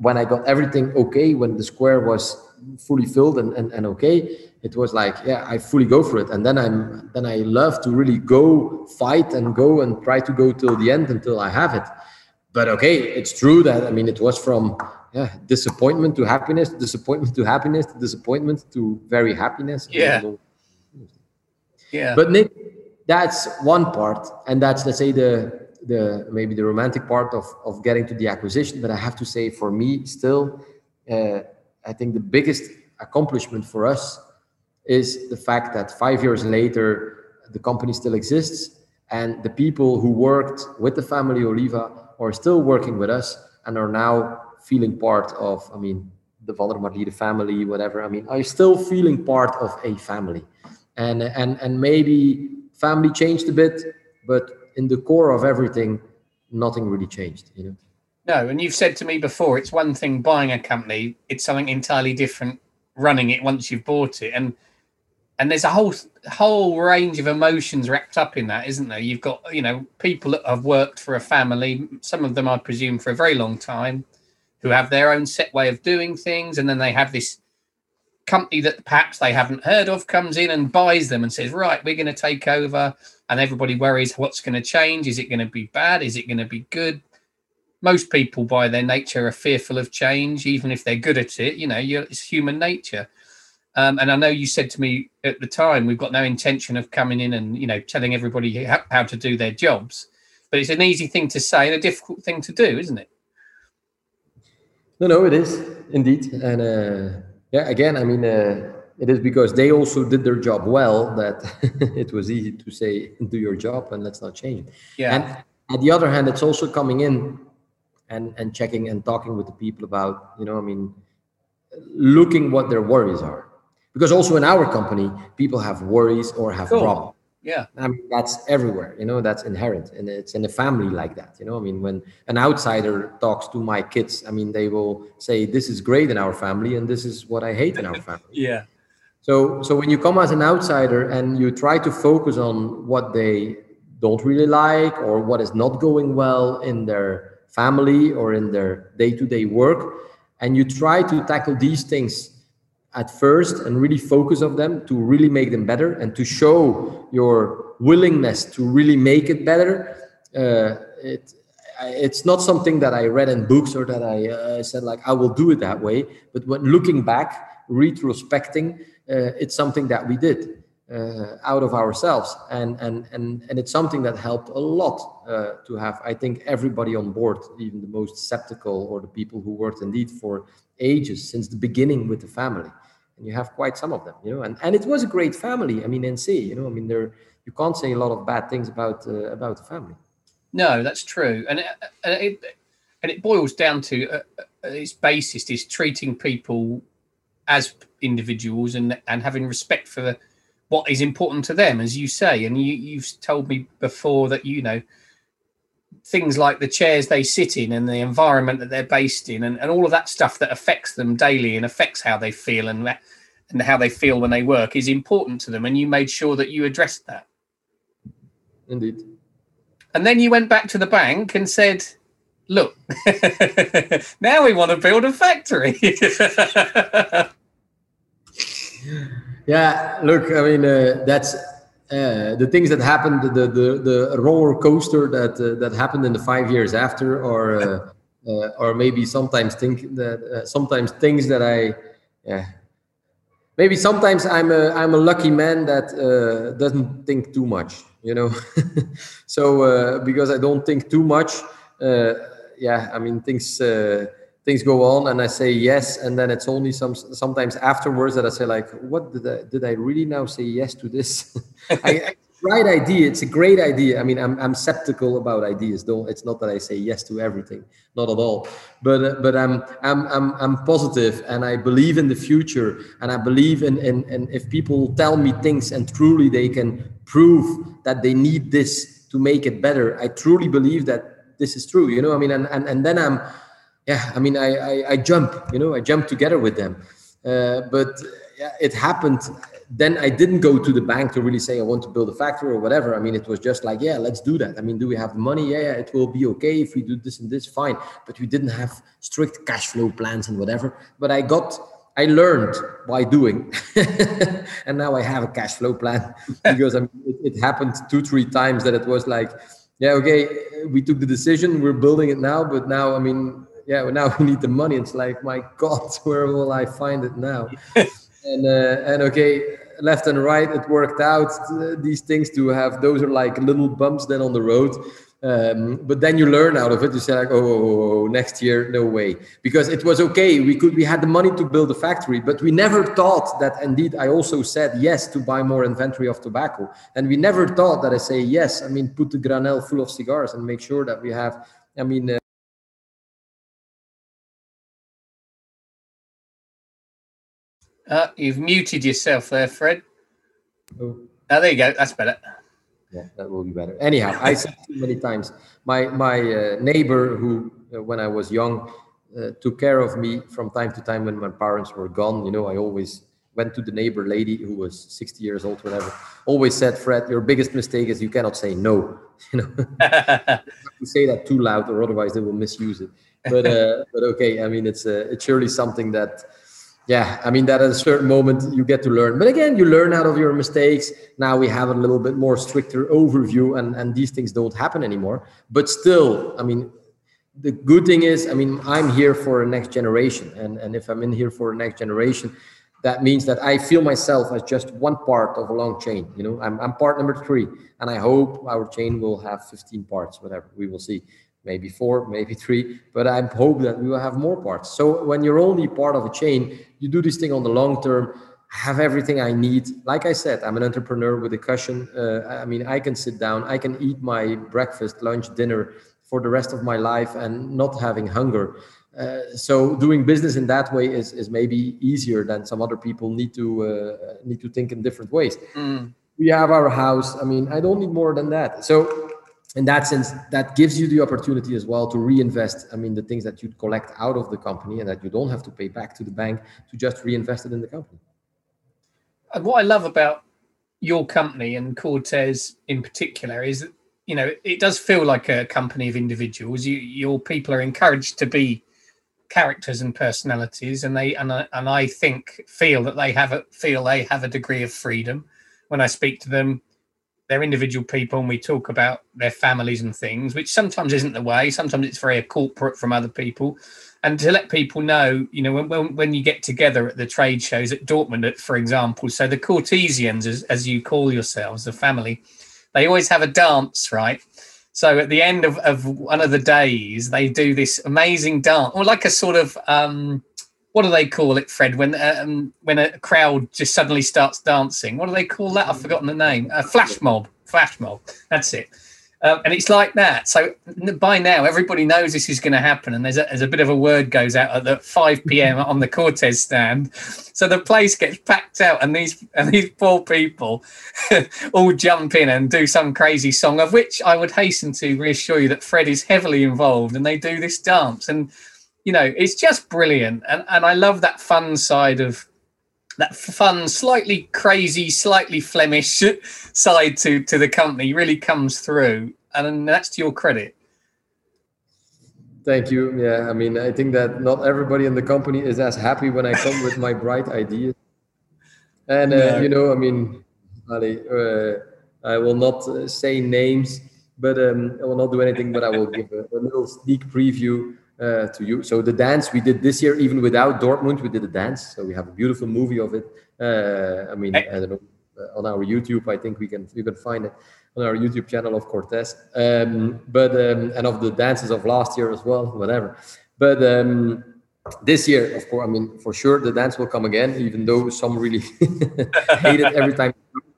when I got everything okay, when the square was fully filled and, and, and okay, it was like, yeah, I fully go for it. And then I'm then I love to really go fight and go and try to go till the end until I have it. But okay, it's true that I mean it was from yeah, disappointment to happiness, disappointment to happiness, disappointment to very happiness. Yeah. Yeah. But Nick, that's one part, and that's let's say the the maybe the romantic part of of getting to the acquisition. But I have to say, for me, still, uh, I think the biggest accomplishment for us is the fact that five years later, the company still exists, and the people who worked with the family Oliva are still working with us and are now feeling part of. I mean, the van der Marliere, the family, whatever. I mean, are still feeling part of a family, and and and maybe family changed a bit, but in the core of everything, nothing really changed. You know. No, and you've said to me before, it's one thing buying a company; it's something entirely different running it once you've bought it, and and there's a whole whole range of emotions wrapped up in that, isn't there? You've got you know people that have worked for a family, some of them I presume for a very long time, who have their own set way of doing things, and then they have this company that perhaps they haven't heard of comes in and buys them and says, right, we're going to take over, and everybody worries what's going to change. Is it going to be bad? Is it going to be good? Most people, by their nature, are fearful of change, even if they're good at it. You know, it's human nature. Um, and I know you said to me at the time, we've got no intention of coming in and you know telling everybody how, how to do their jobs. But it's an easy thing to say and a difficult thing to do, isn't it? No, no, it is indeed, and uh, yeah, again, I mean, uh, it is because they also did their job well that [LAUGHS] it was easy to say, "Do your job and let's not change it." Yeah. And on the other hand, it's also coming in and and checking and talking with the people about, you know, I mean, looking what their worries are, because also in our company, people have worries or have cool. problems. Yeah. I mean, that's everywhere, you know, that's inherent. And it's in a family like that, you know. I mean, when an outsider talks to my kids, I mean, they will say, This is great in our family, and this is what I hate in our [LAUGHS] family. yeah. So so when you come as an outsider and you try to focus on what they don't really like or what is not going well in their family or in their day-to-day work, and you try to tackle these things at first and really focus on them to really make them better and to show your willingness to really make it better uh, it it's not something that i read in books or that i uh, said like i will do it that way. But when looking back retrospecting it's something that we did uh, out of ourselves. And and and and it's something that helped a lot uh, to have i think everybody on board even the most skeptical or the people who worked indeed for ages since the beginning with the family. And you have quite some of them you know and and it was a great family. I mean nc you know i mean there you can't say a lot of bad things about uh, about the family. No that's true. And it, and it, and it boils down to uh, uh, its basis is treating people as individuals and and having respect for what is important to them as you say. And you you've told me before that you know things like the chairs they sit in and the environment that they're based in and, and all of that stuff that affects them daily and affects how they feel and and how they feel when they work is important to them. And you made sure that you addressed that. Indeed. And then you went back to the bank and said look [LAUGHS] now we want to build a factory [LAUGHS] yeah look i mean uh, that's uh, the things that happened, the the, the roller coaster that uh, that happened in the five years after, or uh, uh or maybe sometimes think that uh, sometimes things that I, yeah, maybe sometimes I'm a I'm a lucky man that uh, doesn't think too much, you know. [LAUGHS] so because I don't think too much, yeah, I mean things things go on and I say yes, and then it's only some sometimes afterwards that I say like, what did I did I really now say yes to this? [LAUGHS] I, right idea. It's a great idea. I mean, I'm I'm skeptical about ideas. Though it's not that I say yes to everything, not at all. But uh, but I'm I'm I'm I'm positive, and I believe in the future, and I believe in in and if people tell me things and truly they can prove that they need this to make it better, I truly believe that this is true. You know, I mean, and and and then I'm yeah, I mean, I, I, I jump, you know, I jump together with them. Uh, but yeah, it happened. Then I didn't go to the bank to really say I want to build a factory or whatever. I mean, it was just like, yeah, let's do that. I mean, do we have the money? Yeah, yeah, it will be okay if we do this and this, fine. But we didn't have strict cash flow plans and whatever. But I got, I learned by doing, [LAUGHS] and now I have a cash flow plan [LAUGHS] because I mean, it, it happened two, three times that it was like, yeah, okay, we took the decision, we're building it now, but now, I mean, yeah, well, now we need the money. It's like, my God, [LAUGHS] where will I find it now? [LAUGHS] and uh, and okay, left and right, it worked out. These things to have those are like little bumps then on the road. Um, but then you learn out of it. You say like, oh, oh, oh, oh, next year, no way, because it was okay. We could, we had the money to build a factory, but we never thought that. Indeed, I also said yes to buy more inventory of tobacco, and we never thought that I say yes. I mean, put the granel full of cigars and make sure that we have. I mean. Uh, Uh, you've muted yourself there, Fred. Oh. oh, there you go. That's better. Yeah, that will be better. Anyhow, I said too many times. My my uh, neighbor, who uh, when I was young, uh, took care of me from time to time when my parents were gone. You know, I always went to the neighbor lady who was 60 years old, whatever. Always said, Fred, your biggest mistake is you cannot say no. [LAUGHS] You know, [LAUGHS] you say that too loud, or otherwise they will misuse it. But uh, but okay, I mean, it's uh, it's surely something that yeah, I mean that at a certain moment you get to learn. But again, you learn out of your mistakes. Now we have a little bit more stricter overview, and and these things don't happen anymore. But still, I mean, the good thing is, I mean, I'm here for a next generation, and and if I'm in here for a next generation, that means that I feel myself as just one part of a long chain. You know, I'm I'm part number three, and I hope our chain will have 15 parts, whatever we will see maybe four, maybe three, but I hope that we will have more parts. So when you're only part of a chain, you do this thing on the long term, have everything I need. Like I said, I'm an entrepreneur with a cushion. Uh, I mean, I can sit down, I can eat my breakfast, lunch, dinner for the rest of my life and not having hunger. Uh, so doing business in that way is, is maybe easier than some other people need to uh, need to think in different ways. Mm. We have our house. I mean, I don't need more than that. So in that sense, that gives you the opportunity as well to reinvest. I mean, the things that you'd collect out of the company and that you don't have to pay back to the bank to just reinvest it in the company. And what I love about your company and Cortès in particular is that, you know, it does feel like a company of individuals. You, your people are encouraged to be characters and personalities, and they and I, and I think feel that they have a feel they have a degree of freedom. When I speak to them, they're individual people and we talk about their families and things, which sometimes isn't the way. Sometimes it's very corporate from other people. And to let people know, you know, when, when you get together at the trade shows at Dortmund, for example, so the Cortesians, as, as you call yourselves, the family, they always have a dance, right? So at the end of, of one of the days, they do this amazing dance, or like a sort of um, what do they call it, Fred? When um, when a crowd just suddenly starts dancing, what do they call that? I've forgotten the name. A flash mob. Flash mob. That's it. Um, and it's like that. So by now, everybody knows this is going to happen, and there's a, there's a bit of a word goes out at the 5 p.m. on the Cortès stand. So the place gets packed out, and these and these poor people [LAUGHS] all jump in and do some crazy song, of which I would hasten to reassure you that Fred is heavily involved, and they do this dance and you know, it's just brilliant. And, and I love that fun side of that fun, slightly crazy, slightly Flemish [LAUGHS] side to, to the company really comes through. And that's to your credit. Thank you. Yeah, I mean, I think that not everybody in the company is as happy when I come with my bright [LAUGHS] ideas. And, uh, no. you know, I mean, Ali, uh, I will not uh, say names, but um, I will not do anything, but I will give a, a little sneak preview uh, to you. So the dance we did this year, even without Dortmund, we did a dance. So we have a beautiful movie of it. Uh, I mean, I don't know uh, on our YouTube. I think we can you can find it on our YouTube channel of Cortès. Um, but um, and of the dances of last year as well, whatever. But um, this year, of course, I mean for sure the dance will come again, even though some really [LAUGHS] hate it every time [LAUGHS]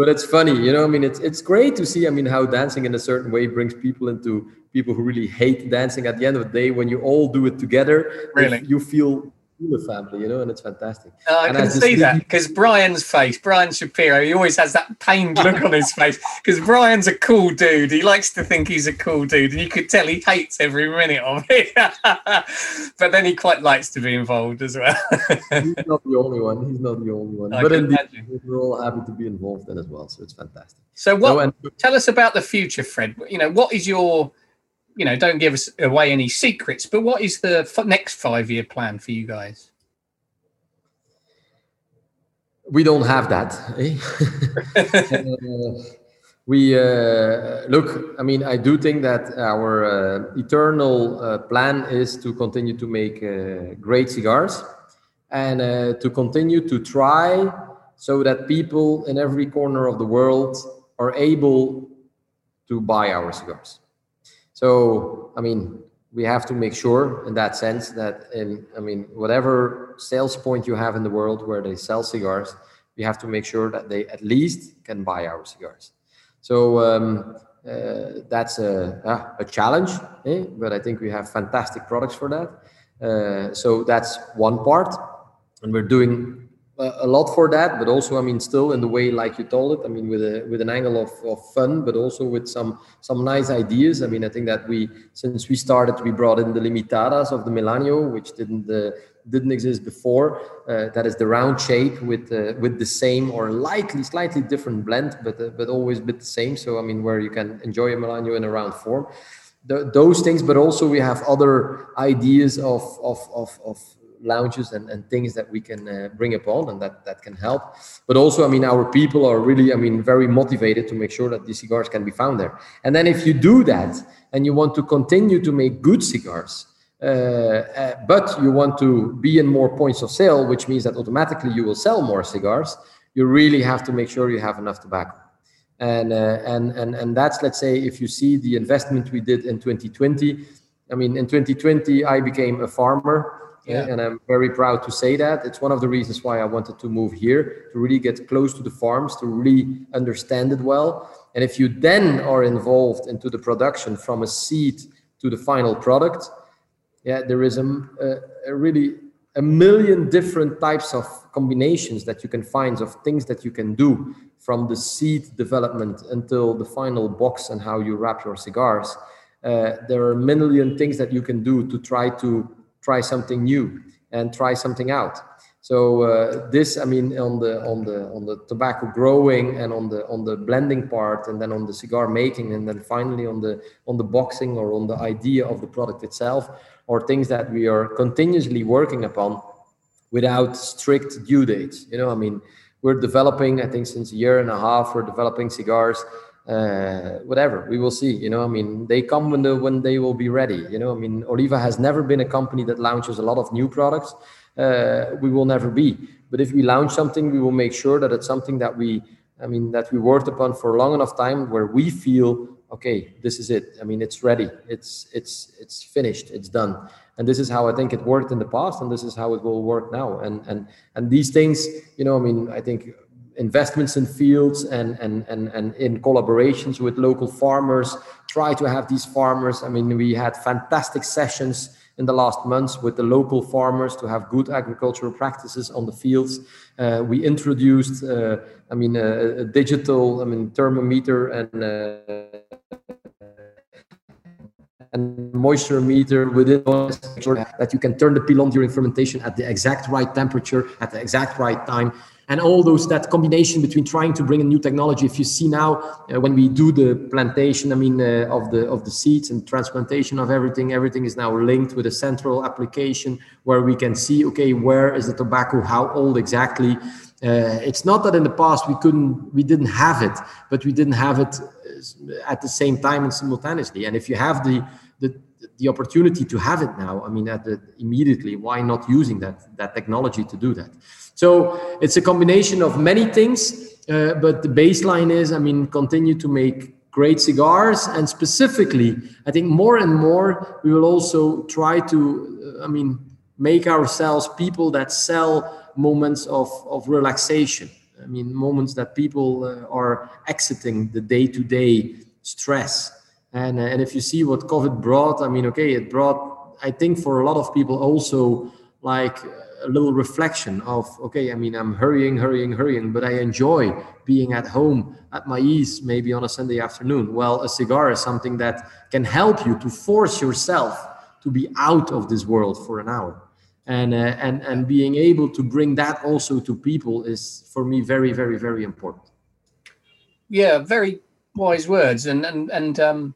but it's funny you know i mean it's it's great to see i mean how dancing in a certain way brings people into people who really hate dancing at the end of the day when you all do it together. Really? you feel the family, you know, and it's fantastic. Uh, I and can see that because Brian's face, Brian Shapiro, he always has that pained look on his face because Brian's a cool dude. He likes to think he's a cool dude, and you could tell he hates every minute of it. [LAUGHS] but then he quite likes to be involved as well. he's [LAUGHS] not the only one. He's not the only one. I but indeed, we're all happy to be involved in as well. So it's fantastic. So what? and, tell us about the future, Fred. You know, what is your you know, don't give us away any secrets, but what is the f- next five year plan for you guys? We don't have that. Eh? [LAUGHS] uh, we uh, look, I mean, I do think that our uh, eternal uh, plan is to continue to make uh, great cigars and uh, to continue to try so that people in every corner of the world are able to buy our cigars. So, I mean, we have to make sure in that sense that in, I mean, whatever sales point you have in the world where they sell cigars, we have to make sure that they at least can buy our cigars. So um, uh, that's a, uh, a challenge, eh? but I think we have fantastic products for that. Uh, so that's one part, and we're doing a lot for that, but also, I mean, still in the way like you told it. I mean, with a with an angle of, of fun, but also with some some nice ideas. I mean, I think that we since we started, we brought in the limitadas of the Melanio, which didn't uh, didn't exist before. Uh, that is the round shape with uh, with the same or lightly slightly different blend, but uh, but always bit the same. So I mean, where you can enjoy a Melanio in a round form. The, those things, but also we have other ideas of of of, of lounges and, and things that we can uh, bring upon and that that can help. But also i mean our people are really i mean very motivated to make sure that these cigars can be found there. And then if you do that and you want to continue to make good cigars uh, uh, but you want to be in more points of sale which means that automatically you will sell more cigars you really have to make sure you have enough tobacco. And uh, and and and that's let's say if you see the investment we did in 2020 i mean in 2020 i became a farmer yeah. and i'm very proud to say that it's one of the reasons why i wanted to move here to really get close to the farms to really understand it well and if you then are involved into the production from a seed to the final product yeah there is a, a, a really a million different types of combinations that you can find of things that you can do from the seed development until the final box and how you wrap your cigars. Uh, there are a million things that you can do to try to try something new and try something out. So uh, this, I mean, on the on the on the tobacco growing and on the on the blending part, and then on the cigar making, and then finally on the on the boxing or on the idea of the product itself, or things that we are continuously working upon without strict due dates. You know, I mean, we're developing i think since a year and a half we're developing cigars uh, whatever we will see you know i mean they come when the when they will be ready you know i mean oliva has never been a company that launches a lot of new products uh, we will never be. But if we launch something we will make sure that it's something that we i mean that we worked upon for long enough time where we feel okay this is it. I mean it's ready. It's it's it's finished. It's done. And this is how i think it worked in the past and this is how it will work now. And and and these things you know i mean i think investments in fields and and and, and in collaborations with local farmers try to have these farmers i mean we had fantastic sessions in the last months with the local farmers to have good agricultural practices on the fields. Uh, we introduced, uh, I mean, a, a, digital, I mean, thermometer and uh, and moisture meter within that you can turn the pilon during fermentation at the exact right temperature at the exact right time and all those that combination between trying to bring a new technology if you see now uh, when we do the plantation i mean uh, of the of the seeds and transplantation of everything everything is now linked with a central application where we can see okay where is the tobacco how old exactly uh, it's not that in the past we couldn't we didn't have it but we didn't have it at the same time and simultaneously. And if you have the the, the opportunity to have it now, I mean, at the, immediately, why not using that that technology to do that? So it's a combination of many things, uh, but the baseline is, I mean, continue to make great cigars, and specifically, I think more and more we will also try to, uh, I mean, make ourselves people that sell moments of of relaxation I mean, moments that people uh, are exiting the day-to-day stress. And uh, and if you see what COVID brought, I mean, okay, it brought, I think, for a lot of people also like a little reflection of, okay, I mean, I'm hurrying, hurrying, hurrying, but I enjoy being at home at my ease, maybe on a Sunday afternoon. Well, a cigar is something that can help you to force yourself to be out of this world for an hour and uh, and and being able to bring that also to people is for me very very very important yeah very wise words and and and um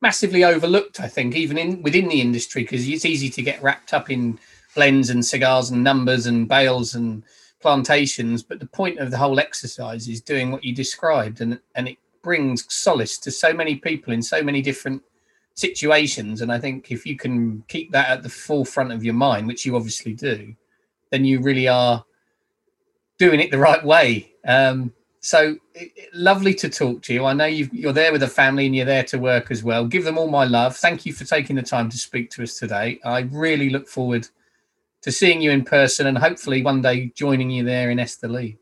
massively overlooked i think even in within the industry because it's easy to get wrapped up in blends and cigars and numbers and bales and plantations but the point of the whole exercise is doing what you described and and it brings solace to so many people in so many different situations. And I think if you can keep that at the forefront of your mind, which you obviously do, then you really are doing it the right way. Um, so it, lovely to talk to you. I know you are there with a family and you're there to work as well. Give them all my love. Thank you for taking the time to speak to us today. I really look forward to seeing you in person and hopefully one day joining you there in Esteli.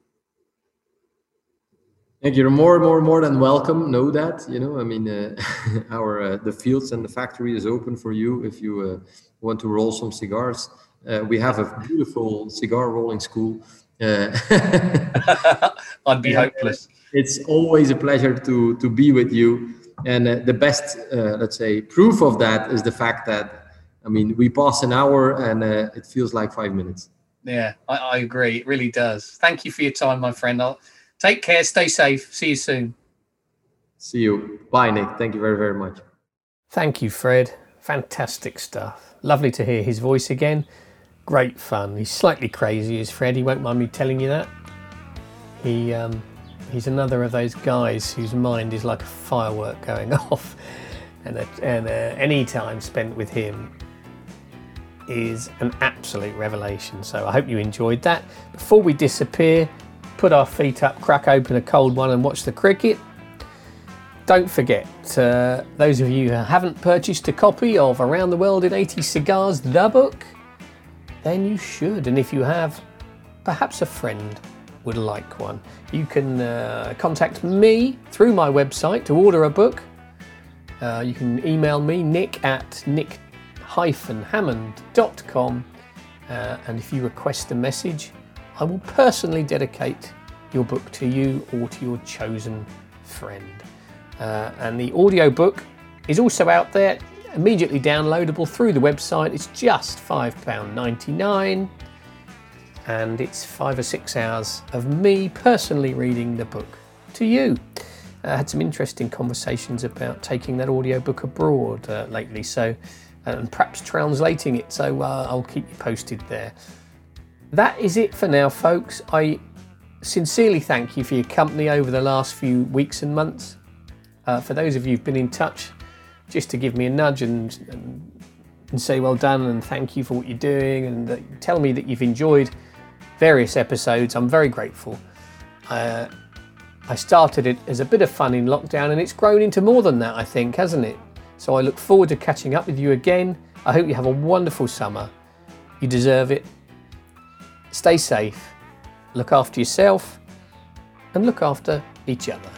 And you're more, and more, and more than welcome. Know that, you know. I mean, uh, [LAUGHS] our uh, the fields and the factory is open for you if you uh, want to roll some cigars. Uh, we have a beautiful cigar rolling school. Uh, [LAUGHS] [LAUGHS] I'd be hopeless. It's always a pleasure to to be with you. And uh, the best, let's say, proof of that is the fact that I mean, we pass an hour and it feels like five minutes. Yeah, I, I agree. It really does. Thank you for your time, my friend. I'll, Take care. Stay safe. See you soon. See you. Bye, Nick. Thank you very, very much. Thank you, Fred. Fantastic stuff. Lovely to hear his voice again. great fun. He's slightly crazy, is Fred. He won't mind me telling you that. He um, he's another of those guys whose mind is like a firework going [LAUGHS] off, and a, and a, any time spent with him is an absolute revelation. So I hope you enjoyed that. Before we disappear, put our feet up, crack open a cold one, and watch the cricket. Don't forget, uh, those of you who haven't purchased a copy of Around the World in 80 Cigars, the book, then you should. And if you have, perhaps a friend would like one. You can uh, contact me through my website to order a book. Uh, you can email me, nick at nick-hammond.com. Uh, and if you request a message, I will personally dedicate your book to you or to your chosen friend. Uh, and the audio book is also out there, immediately downloadable through the website. It's just £5.99 and it's five or six hours of me personally reading the book to you. I had some interesting conversations about taking that audiobook abroad uh, lately, so and perhaps translating it. So uh, I'll keep you posted there. That is it for now, folks. I sincerely thank you for your company over the last few weeks and months. Uh, for those of you who've been in touch, just to give me a nudge and, and, and say well done and thank you for what you're doing and tell me that you've enjoyed various episodes, I'm very grateful. Uh, I started it as a bit of fun in lockdown and it's grown into more than that, I think, hasn't it? So I look forward to catching up with you again. I hope you have a wonderful summer. You deserve it. Stay safe, look after yourself, and look after each other.